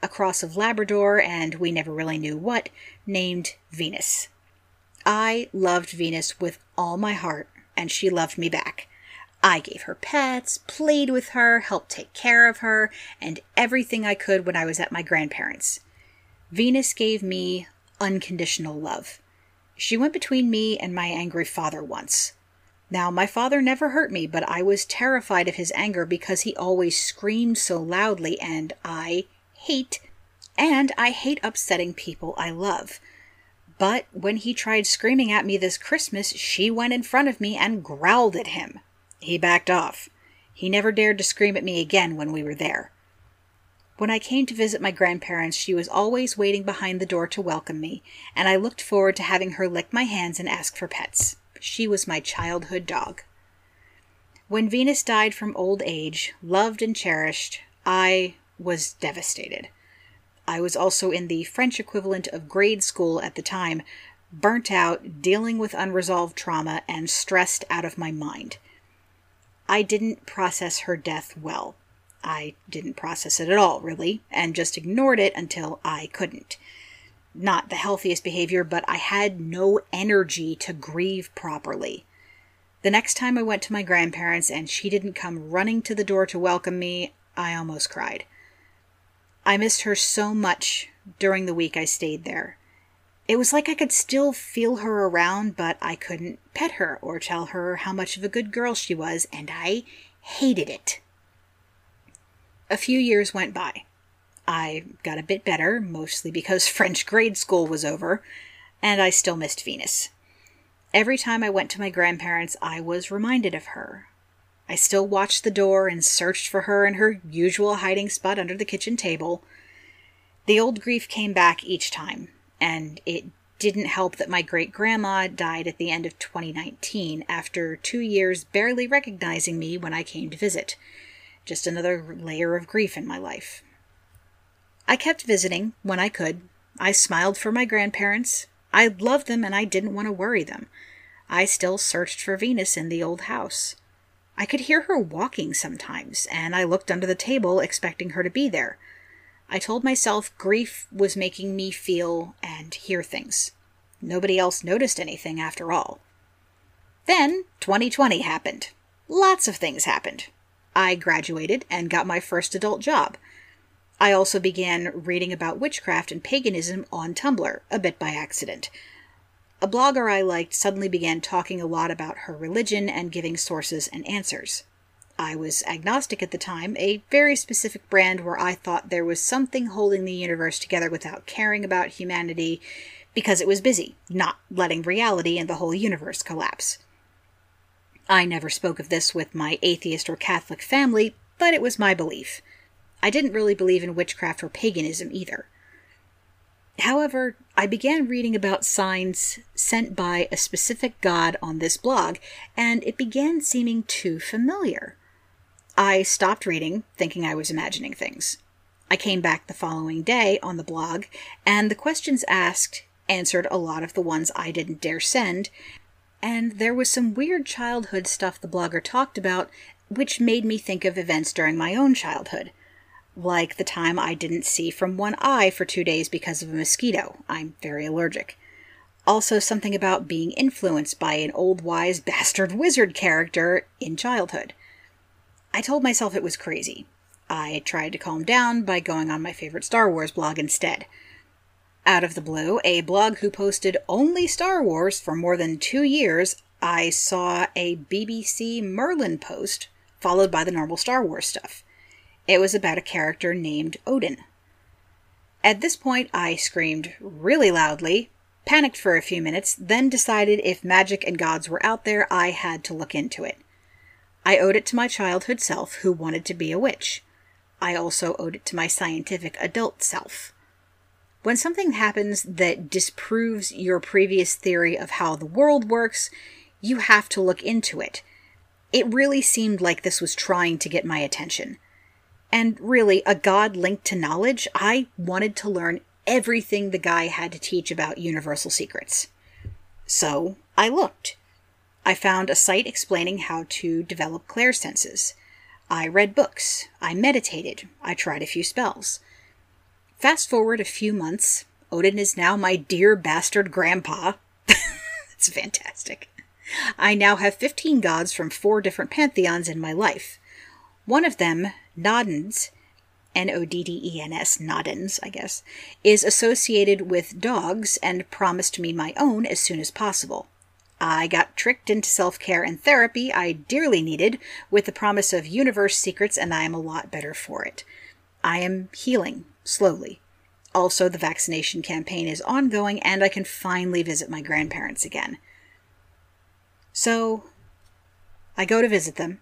a cross of Labrador and we never really knew what, named Venus. I loved Venus with all my heart, and she loved me back. I gave her pets, played with her, helped take care of her, and everything I could when I was at my grandparents'. Venus gave me unconditional love. She went between me and my angry father once. Now, my father never hurt me, but I was terrified of his anger because he always screamed so loudly, and I hate, and I hate upsetting people I love. But when he tried screaming at me this Christmas, she went in front of me and growled at him. He backed off. He never dared to scream at me again when we were there. When I came to visit my grandparents, she was always waiting behind the door to welcome me, and I looked forward to having her lick my hands and ask for pets. She was my childhood dog. When Venus died from old age, loved and cherished, I was devastated. I was also in the French equivalent of grade school at the time, burnt out, dealing with unresolved trauma, and stressed out of my mind. I didn't process her death well. I didn't process it at all, really, and just ignored it until I couldn't. Not the healthiest behavior, but I had no energy to grieve properly. The next time I went to my grandparents and she didn't come running to the door to welcome me, I almost cried. I missed her so much during the week I stayed there. It was like I could still feel her around, but I couldn't pet her or tell her how much of a good girl she was, and I hated it. A few years went by. I got a bit better, mostly because French grade school was over. and I still missed Venus. Every time I went to my grandparents, I was reminded of her. I still watched the door and searched for her in her usual hiding spot under the kitchen table. The old grief came back each time, and it didn't help that my great grandma died at the end of 2019 after two years barely recognizing me when I came to visit. Just another layer of grief in my life. I kept visiting when I could. I smiled for my grandparents. I loved them and I didn't want to worry them. I still searched for Venus in the old house. I could hear her walking sometimes, and I looked under the table expecting her to be there. I told myself grief was making me feel and hear things. Nobody else noticed anything after all. Then 2020 happened. Lots of things happened. I graduated and got my first adult job. I also began reading about witchcraft and paganism on Tumblr, a bit by accident. A blogger I liked suddenly began talking a lot about her religion and giving sources and answers. I was agnostic at the time, a very specific brand where I thought there was something holding the universe together without caring about humanity because it was busy, not letting reality and the whole universe collapse. I never spoke of this with my atheist or Catholic family, but it was my belief. I didn't really believe in witchcraft or paganism either. However, I began reading about signs sent by a specific god on this blog, and it began seeming too familiar. I stopped reading, thinking I was imagining things. I came back the following day on the blog, and the questions asked answered a lot of the ones I didn't dare send, and there was some weird childhood stuff the blogger talked about which made me think of events during my own childhood. Like the time I didn't see from one eye for two days because of a mosquito. I'm very allergic. Also, something about being influenced by an old wise bastard wizard character in childhood. I told myself it was crazy. I tried to calm down by going on my favorite Star Wars blog instead. Out of the blue, a blog who posted only Star Wars for more than two years, I saw a BBC Merlin post followed by the normal Star Wars stuff. It was about a character named Odin. At this point, I screamed really loudly, panicked for a few minutes, then decided if magic and gods were out there, I had to look into it. I owed it to my childhood self who wanted to be a witch. I also owed it to my scientific adult self. When something happens that disproves your previous theory of how the world works, you have to look into it. It really seemed like this was trying to get my attention. And really, a god linked to knowledge, I wanted to learn everything the guy had to teach about universal secrets. So I looked. I found a site explaining how to develop clair senses. I read books. I meditated. I tried a few spells. Fast forward a few months. Odin is now my dear bastard grandpa. it's fantastic. I now have 15 gods from four different pantheons in my life. One of them, Noddens, N O D D E N S, Noddens, I guess, is associated with dogs and promised me my own as soon as possible. I got tricked into self care and therapy I dearly needed with the promise of universe secrets, and I am a lot better for it. I am healing slowly. Also, the vaccination campaign is ongoing, and I can finally visit my grandparents again. So, I go to visit them.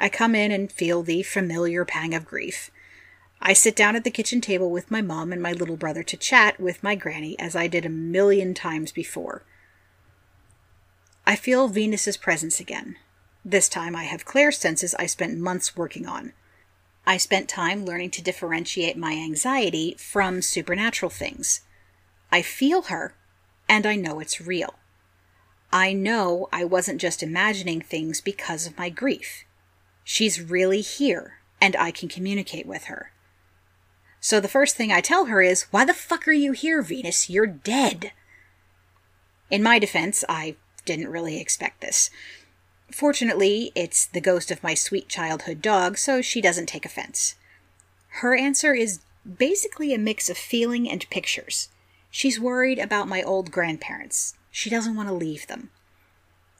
I come in and feel the familiar pang of grief. I sit down at the kitchen table with my mom and my little brother to chat with my granny as I did a million times before. I feel Venus's presence again. This time I have clairsenses I spent months working on. I spent time learning to differentiate my anxiety from supernatural things. I feel her, and I know it's real. I know I wasn't just imagining things because of my grief. She's really here, and I can communicate with her. So the first thing I tell her is, Why the fuck are you here, Venus? You're dead. In my defense, I didn't really expect this. Fortunately, it's the ghost of my sweet childhood dog, so she doesn't take offense. Her answer is basically a mix of feeling and pictures. She's worried about my old grandparents. She doesn't want to leave them.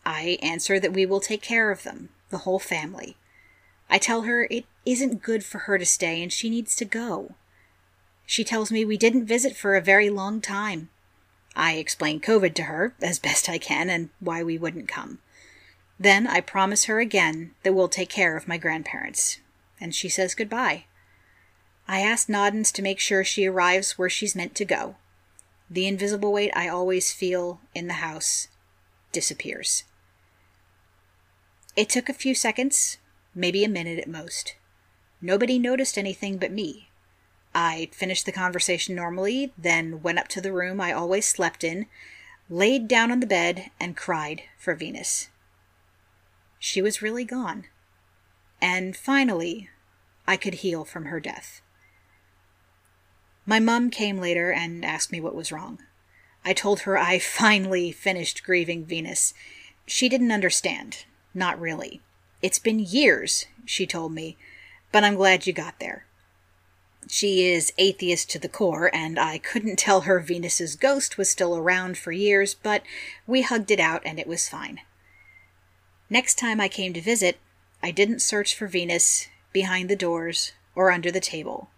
I answer that we will take care of them, the whole family. I tell her it isn't good for her to stay and she needs to go. She tells me we didn't visit for a very long time. I explain COVID to her as best I can and why we wouldn't come. Then I promise her again that we'll take care of my grandparents, and she says goodbye. I ask Noddens to make sure she arrives where she's meant to go. The invisible weight I always feel in the house disappears. It took a few seconds, maybe a minute at most. Nobody noticed anything but me. I finished the conversation normally, then went up to the room I always slept in, laid down on the bed, and cried for Venus. She was really gone. And finally, I could heal from her death. My mum came later and asked me what was wrong. I told her I finally finished grieving Venus. She didn't understand. Not really. It's been years, she told me, but I'm glad you got there. She is atheist to the core, and I couldn't tell her Venus's ghost was still around for years, but we hugged it out and it was fine. Next time I came to visit, I didn't search for Venus behind the doors or under the table.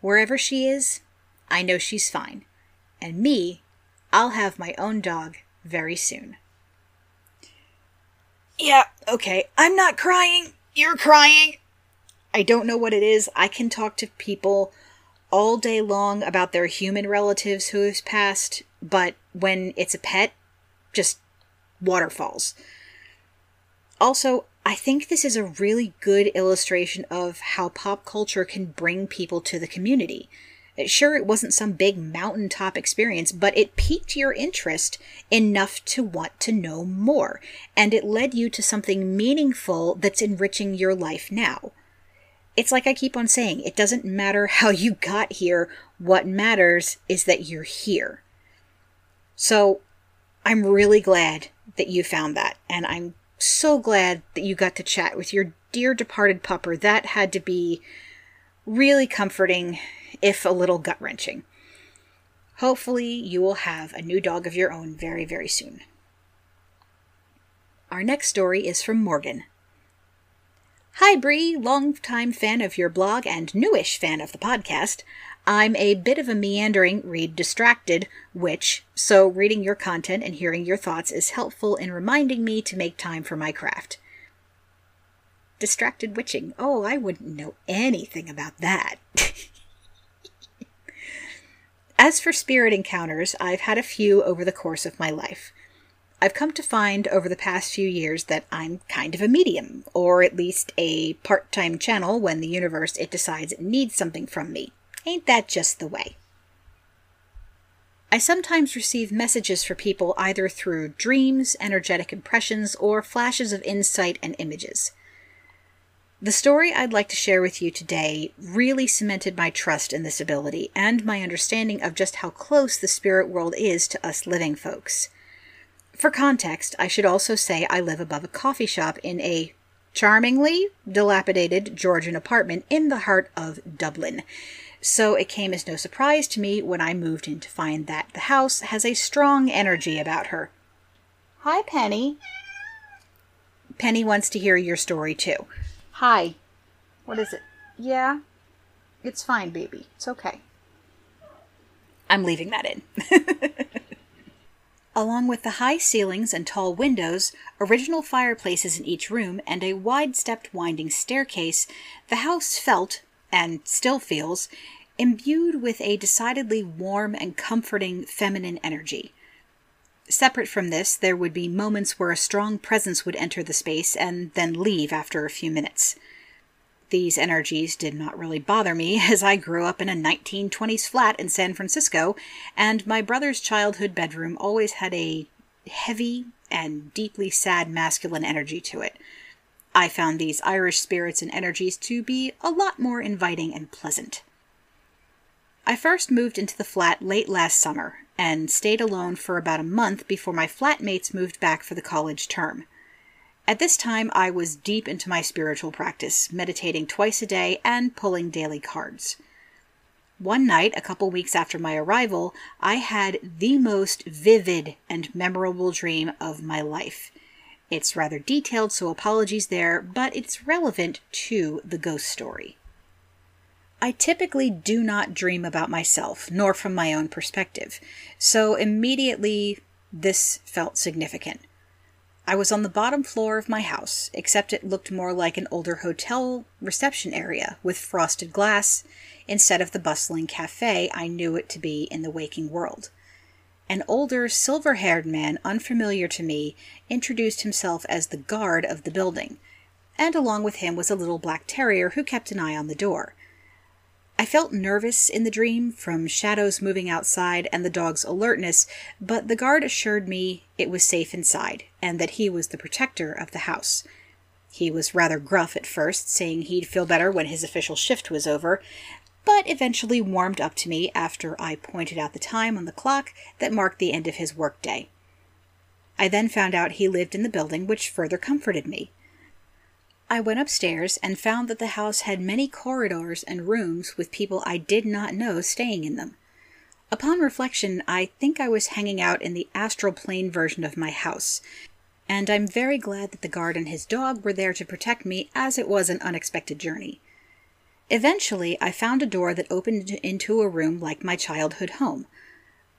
Wherever she is, I know she's fine. And me, I'll have my own dog very soon. Yeah, okay, I'm not crying. You're crying. I don't know what it is. I can talk to people all day long about their human relatives who have passed, but when it's a pet, just waterfalls. Also, I think this is a really good illustration of how pop culture can bring people to the community. Sure, it wasn't some big mountaintop experience, but it piqued your interest enough to want to know more, and it led you to something meaningful that's enriching your life now. It's like I keep on saying, it doesn't matter how you got here. What matters is that you're here. So I'm really glad that you found that. And I'm so glad that you got to chat with your dear departed pupper. That had to be really comforting, if a little gut wrenching. Hopefully, you will have a new dog of your own very, very soon. Our next story is from Morgan. Hi, Bree, long-time fan of your blog and newish fan of the podcast. I'm a bit of a meandering read distracted witch, so reading your content and hearing your thoughts is helpful in reminding me to make time for my craft. Distracted witching. Oh, I wouldn't know anything about that. As for spirit encounters, I've had a few over the course of my life. I've come to find over the past few years that I'm kind of a medium, or at least a part time channel when the universe it decides it needs something from me. Ain't that just the way? I sometimes receive messages for people either through dreams, energetic impressions, or flashes of insight and images. The story I'd like to share with you today really cemented my trust in this ability and my understanding of just how close the spirit world is to us living folks. For context, I should also say I live above a coffee shop in a charmingly dilapidated Georgian apartment in the heart of Dublin. So it came as no surprise to me when I moved in to find that the house has a strong energy about her. Hi, Penny. Penny wants to hear your story too. Hi. What is it? Yeah? It's fine, baby. It's okay. I'm leaving that in. Along with the high ceilings and tall windows, original fireplaces in each room, and a wide stepped winding staircase, the house felt, and still feels, imbued with a decidedly warm and comforting feminine energy. Separate from this, there would be moments where a strong presence would enter the space and then leave after a few minutes. These energies did not really bother me, as I grew up in a 1920s flat in San Francisco, and my brother's childhood bedroom always had a heavy and deeply sad masculine energy to it. I found these Irish spirits and energies to be a lot more inviting and pleasant. I first moved into the flat late last summer and stayed alone for about a month before my flatmates moved back for the college term. At this time, I was deep into my spiritual practice, meditating twice a day and pulling daily cards. One night, a couple weeks after my arrival, I had the most vivid and memorable dream of my life. It's rather detailed, so apologies there, but it's relevant to the ghost story. I typically do not dream about myself, nor from my own perspective, so immediately this felt significant. I was on the bottom floor of my house, except it looked more like an older hotel reception area with frosted glass instead of the bustling cafe I knew it to be in the waking world. An older, silver haired man, unfamiliar to me, introduced himself as the guard of the building, and along with him was a little black terrier who kept an eye on the door. I felt nervous in the dream from shadows moving outside and the dog's alertness, but the guard assured me it was safe inside and that he was the protector of the house. He was rather gruff at first, saying he'd feel better when his official shift was over, but eventually warmed up to me after I pointed out the time on the clock that marked the end of his workday. I then found out he lived in the building, which further comforted me. I went upstairs and found that the house had many corridors and rooms with people I did not know staying in them. Upon reflection, I think I was hanging out in the astral plane version of my house, and I'm very glad that the guard and his dog were there to protect me as it was an unexpected journey. Eventually, I found a door that opened into a room like my childhood home,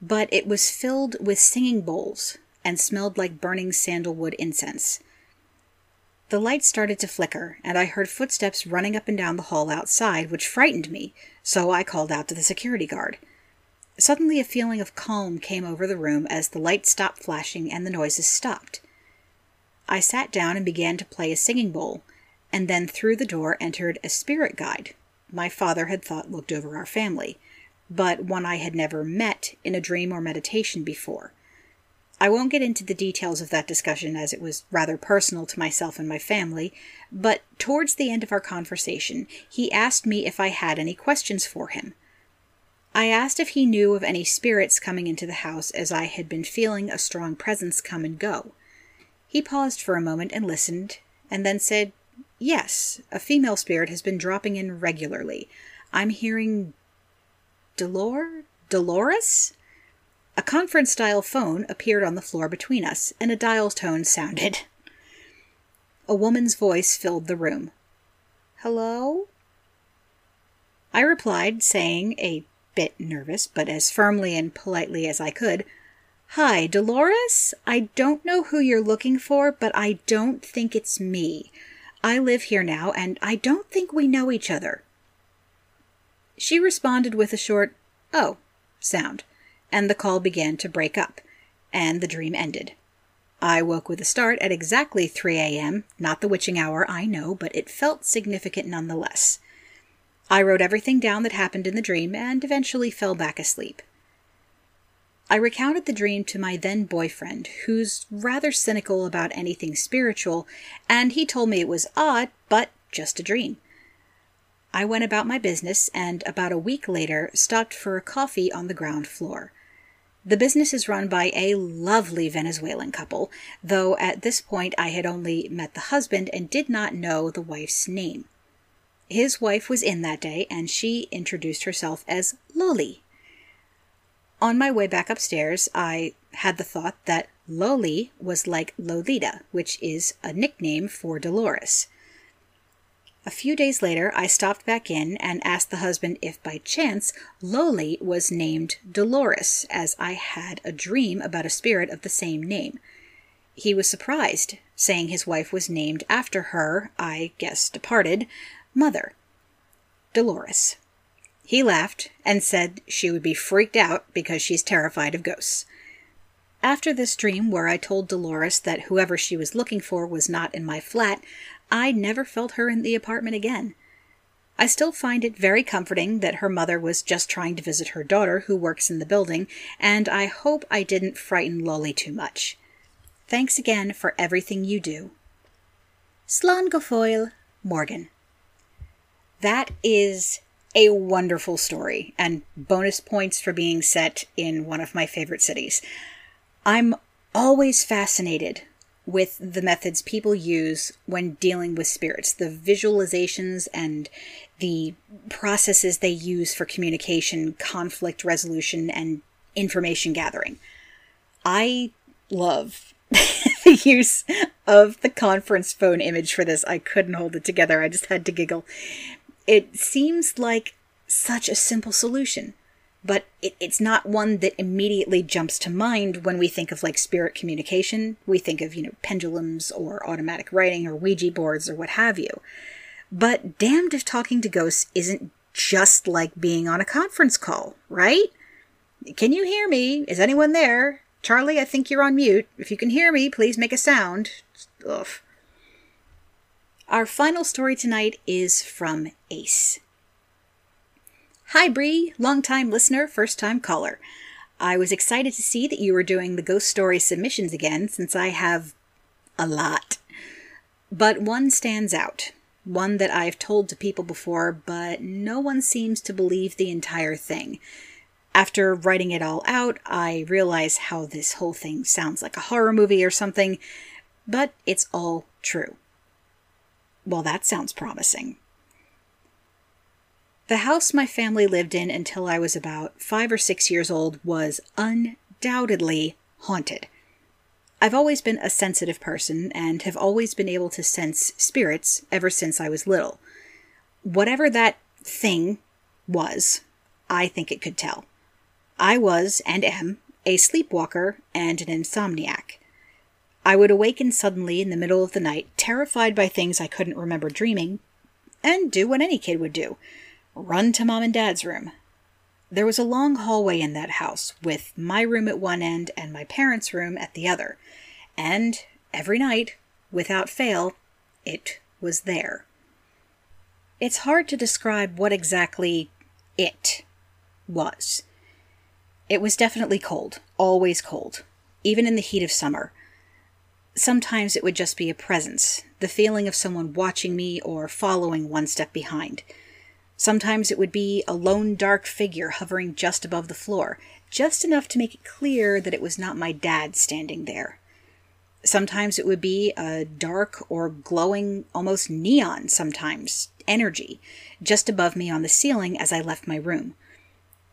but it was filled with singing bowls and smelled like burning sandalwood incense. The light started to flicker, and I heard footsteps running up and down the hall outside, which frightened me, so I called out to the security guard. Suddenly, a feeling of calm came over the room as the light stopped flashing and the noises stopped. I sat down and began to play a singing bowl, and then through the door entered a spirit guide my father had thought looked over our family, but one I had never met in a dream or meditation before. I won't get into the details of that discussion as it was rather personal to myself and my family, but towards the end of our conversation, he asked me if I had any questions for him. I asked if he knew of any spirits coming into the house as I had been feeling a strong presence come and go. He paused for a moment and listened, and then said, Yes, a female spirit has been dropping in regularly. I'm hearing Dolor? Dolores? A conference style phone appeared on the floor between us, and a dial tone sounded. A woman's voice filled the room. Hello? I replied, saying, a bit nervous, but as firmly and politely as I could, Hi, Dolores? I don't know who you're looking for, but I don't think it's me. I live here now, and I don't think we know each other. She responded with a short, Oh, sound and the call began to break up, and the dream ended. I woke with a start at exactly 3 a.m., not the witching hour, I know, but it felt significant nonetheless. I wrote everything down that happened in the dream and eventually fell back asleep. I recounted the dream to my then boyfriend, who's rather cynical about anything spiritual, and he told me it was odd, but just a dream. I went about my business and about a week later stopped for a coffee on the ground floor. The business is run by a lovely Venezuelan couple, though at this point I had only met the husband and did not know the wife's name. His wife was in that day, and she introduced herself as Loli. On my way back upstairs, I had the thought that Loli was like Lolita, which is a nickname for Dolores. A few days later, I stopped back in and asked the husband if by chance Loli was named Dolores, as I had a dream about a spirit of the same name. He was surprised, saying his wife was named after her, I guess departed, mother, Dolores. He laughed and said she would be freaked out because she's terrified of ghosts. After this dream, where I told Dolores that whoever she was looking for was not in my flat, I never felt her in the apartment again. I still find it very comforting that her mother was just trying to visit her daughter who works in the building, and I hope I didn't frighten Loli too much. Thanks again for everything you do. Slán go Morgan. That is a wonderful story, and bonus points for being set in one of my favorite cities. I'm always fascinated with the methods people use when dealing with spirits, the visualizations and the processes they use for communication, conflict resolution, and information gathering. I love the use of the conference phone image for this. I couldn't hold it together. I just had to giggle. It seems like such a simple solution. But it, it's not one that immediately jumps to mind when we think of like spirit communication. We think of, you know, pendulums or automatic writing or Ouija boards or what have you. But damned if talking to ghosts isn't just like being on a conference call, right? Can you hear me? Is anyone there? Charlie, I think you're on mute. If you can hear me, please make a sound. Ugh. Our final story tonight is from Ace. Hi, Bree, long-time listener, first-time caller. I was excited to see that you were doing the ghost story submissions again, since I have a lot. But one stands out one that I've told to people before, but no one seems to believe the entire thing. After writing it all out, I realize how this whole thing sounds like a horror movie or something, but it's all true. Well, that sounds promising. The house my family lived in until I was about five or six years old was undoubtedly haunted. I've always been a sensitive person and have always been able to sense spirits ever since I was little. Whatever that thing was, I think it could tell. I was, and am, a sleepwalker and an insomniac. I would awaken suddenly in the middle of the night, terrified by things I couldn't remember dreaming, and do what any kid would do run to mom and dad's room, there was a long hallway in that house, with my room at one end and my parents' room at the other. And every night, without fail, it was there. It's hard to describe what exactly it was. It was definitely cold, always cold, even in the heat of summer. Sometimes it would just be a presence, the feeling of someone watching me or following one step behind. Sometimes it would be a lone dark figure hovering just above the floor, just enough to make it clear that it was not my dad standing there. Sometimes it would be a dark or glowing, almost neon sometimes, energy, just above me on the ceiling as I left my room.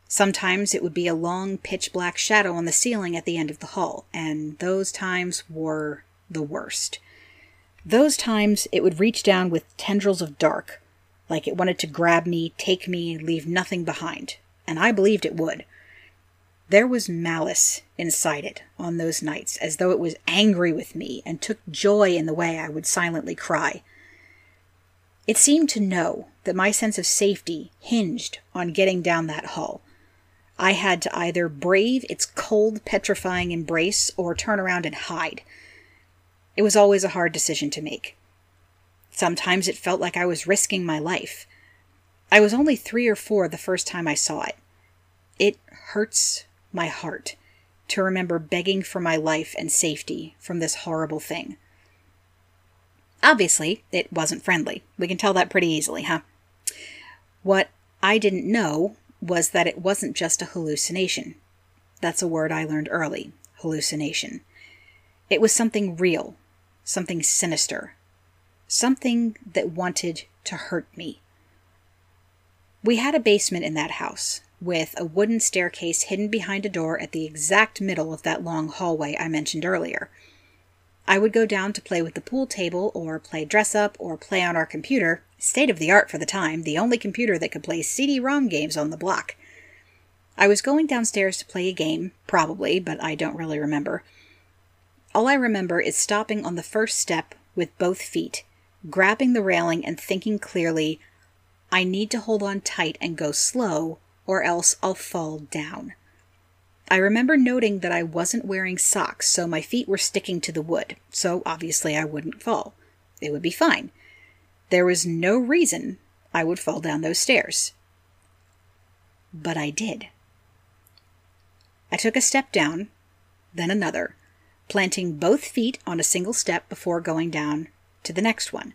Sometimes it would be a long pitch black shadow on the ceiling at the end of the hall, and those times were the worst. Those times it would reach down with tendrils of dark, like it wanted to grab me, take me, leave nothing behind. And I believed it would. There was malice inside it on those nights, as though it was angry with me and took joy in the way I would silently cry. It seemed to know that my sense of safety hinged on getting down that hall. I had to either brave its cold, petrifying embrace or turn around and hide. It was always a hard decision to make. Sometimes it felt like I was risking my life. I was only three or four the first time I saw it. It hurts my heart to remember begging for my life and safety from this horrible thing. Obviously, it wasn't friendly. We can tell that pretty easily, huh? What I didn't know was that it wasn't just a hallucination. That's a word I learned early hallucination. It was something real, something sinister, something that wanted to hurt me. We had a basement in that house, with a wooden staircase hidden behind a door at the exact middle of that long hallway I mentioned earlier. I would go down to play with the pool table, or play dress up, or play on our computer, state of the art for the time, the only computer that could play CD ROM games on the block. I was going downstairs to play a game, probably, but I don't really remember. All I remember is stopping on the first step with both feet grabbing the railing and thinking clearly, I need to hold on tight and go slow, or else I'll fall down. I remember noting that I wasn't wearing socks, so my feet were sticking to the wood, so obviously I wouldn't fall. It would be fine. There was no reason I would fall down those stairs. But I did. I took a step down, then another, planting both feet on a single step before going down to the next one.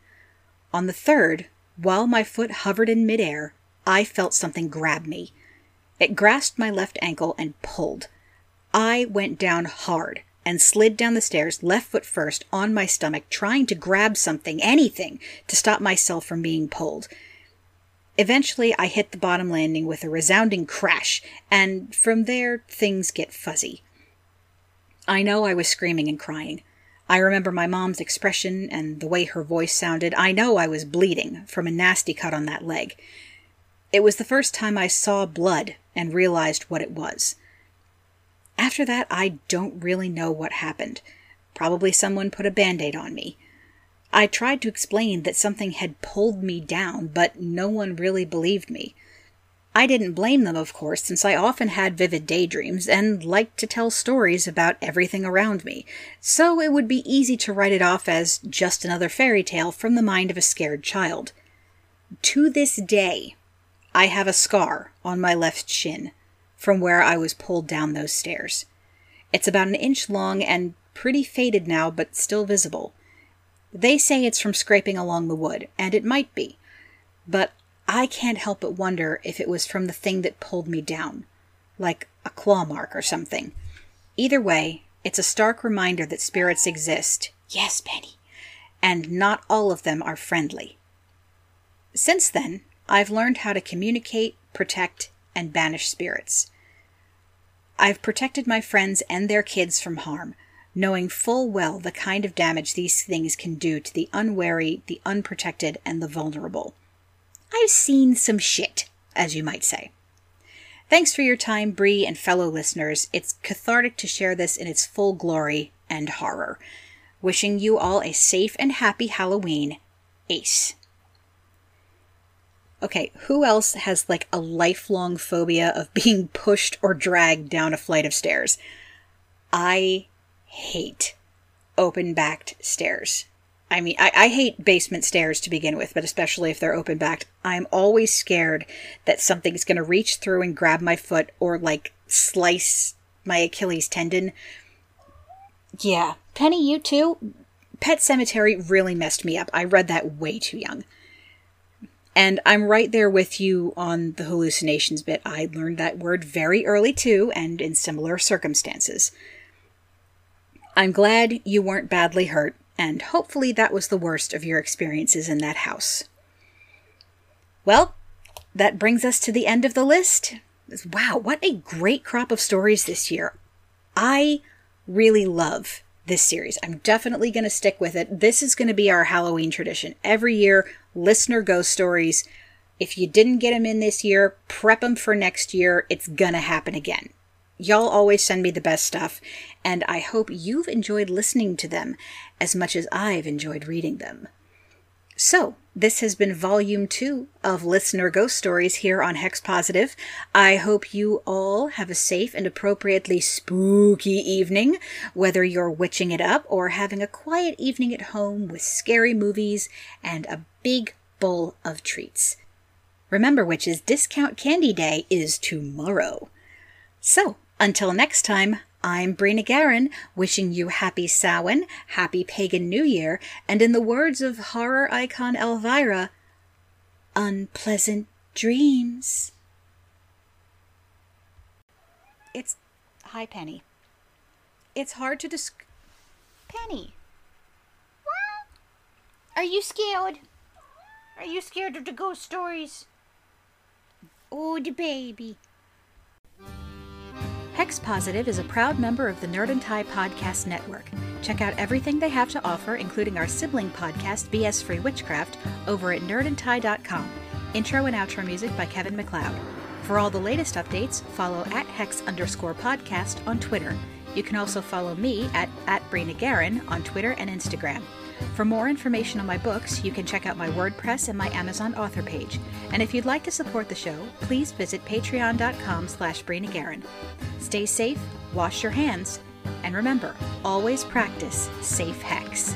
On the third, while my foot hovered in midair, I felt something grab me. It grasped my left ankle and pulled. I went down hard and slid down the stairs, left foot first, on my stomach, trying to grab something, anything, to stop myself from being pulled. Eventually, I hit the bottom landing with a resounding crash, and from there, things get fuzzy. I know I was screaming and crying. I remember my mom's expression and the way her voice sounded. I know I was bleeding from a nasty cut on that leg. It was the first time I saw blood and realized what it was. After that, I don't really know what happened. Probably someone put a band aid on me. I tried to explain that something had pulled me down, but no one really believed me. I didn't blame them, of course, since I often had vivid daydreams and liked to tell stories about everything around me, so it would be easy to write it off as just another fairy tale from the mind of a scared child. To this day, I have a scar on my left shin from where I was pulled down those stairs. It's about an inch long and pretty faded now, but still visible. They say it's from scraping along the wood, and it might be, but I can't help but wonder if it was from the thing that pulled me down, like a claw mark or something. Either way, it's a stark reminder that spirits exist. Yes, Penny. And not all of them are friendly. Since then, I've learned how to communicate, protect, and banish spirits. I've protected my friends and their kids from harm, knowing full well the kind of damage these things can do to the unwary, the unprotected, and the vulnerable. I've seen some shit, as you might say. Thanks for your time, Bree and fellow listeners. It's cathartic to share this in its full glory and horror. Wishing you all a safe and happy Halloween. Ace. Okay, who else has like a lifelong phobia of being pushed or dragged down a flight of stairs? I hate open backed stairs. I mean, I, I, hate basement stairs to begin with, but especially if they're open backed. I'm always scared that something's going to reach through and grab my foot or like slice my Achilles tendon. Yeah. Penny, you too? Pet Sematary really messed me up. I read that way too young. And I'm right there with you on the hallucinations bit. I learned that word very early too, and in similar circumstances. I'm glad you weren't badly hurt, and hopefully that was the worst of your experiences in that house. Well, that brings us to the end of the list. Wow, what a great crop of stories this year. I really love this series. I'm definitely going to stick with it. This is going to be our Halloween tradition. Every year, listener ghost stories. If you didn't get them in this year, prep them for next year. It's going to happen again. Y'all always send me the best stuff, and I hope you've enjoyed listening to them as much as I've enjoyed reading them. So, this has been volume two of Listener Ghost Stories here on Hex Positive. I hope you all have a safe and appropriately spooky evening, whether you're witching it up or having a quiet evening at home with scary movies and a big bowl of treats. Remember, witches, Discount Candy Day is tomorrow. So, until next time, I'm Bree NicGarran, wishing you happy Samhain, happy Pagan New Year, and in the words of horror icon Elvira, unpleasant dreams. It's. Hi, Penny. It's hard to desc. Penny! What? Are you scared? Are you scared of the ghost stories? Oh, the baby. Hex Positive is a proud member of the Nerd and Tie Podcast Network. Check out everything they have to offer, including our sibling podcast, BS Free Witchcraft, over at nerdandtie.com. Intro and outro music by Kevin MacLeod. For all the latest updates, follow at hex underscore podcast on Twitter. You can also follow me at, at Bree NicGarran on Twitter and Instagram. For more information on my books, you can check out my WordPress and my Amazon author page. And if you'd like to support the show, please visit patreon.com slash. Stay safe, wash your hands, and remember, always practice safe hex.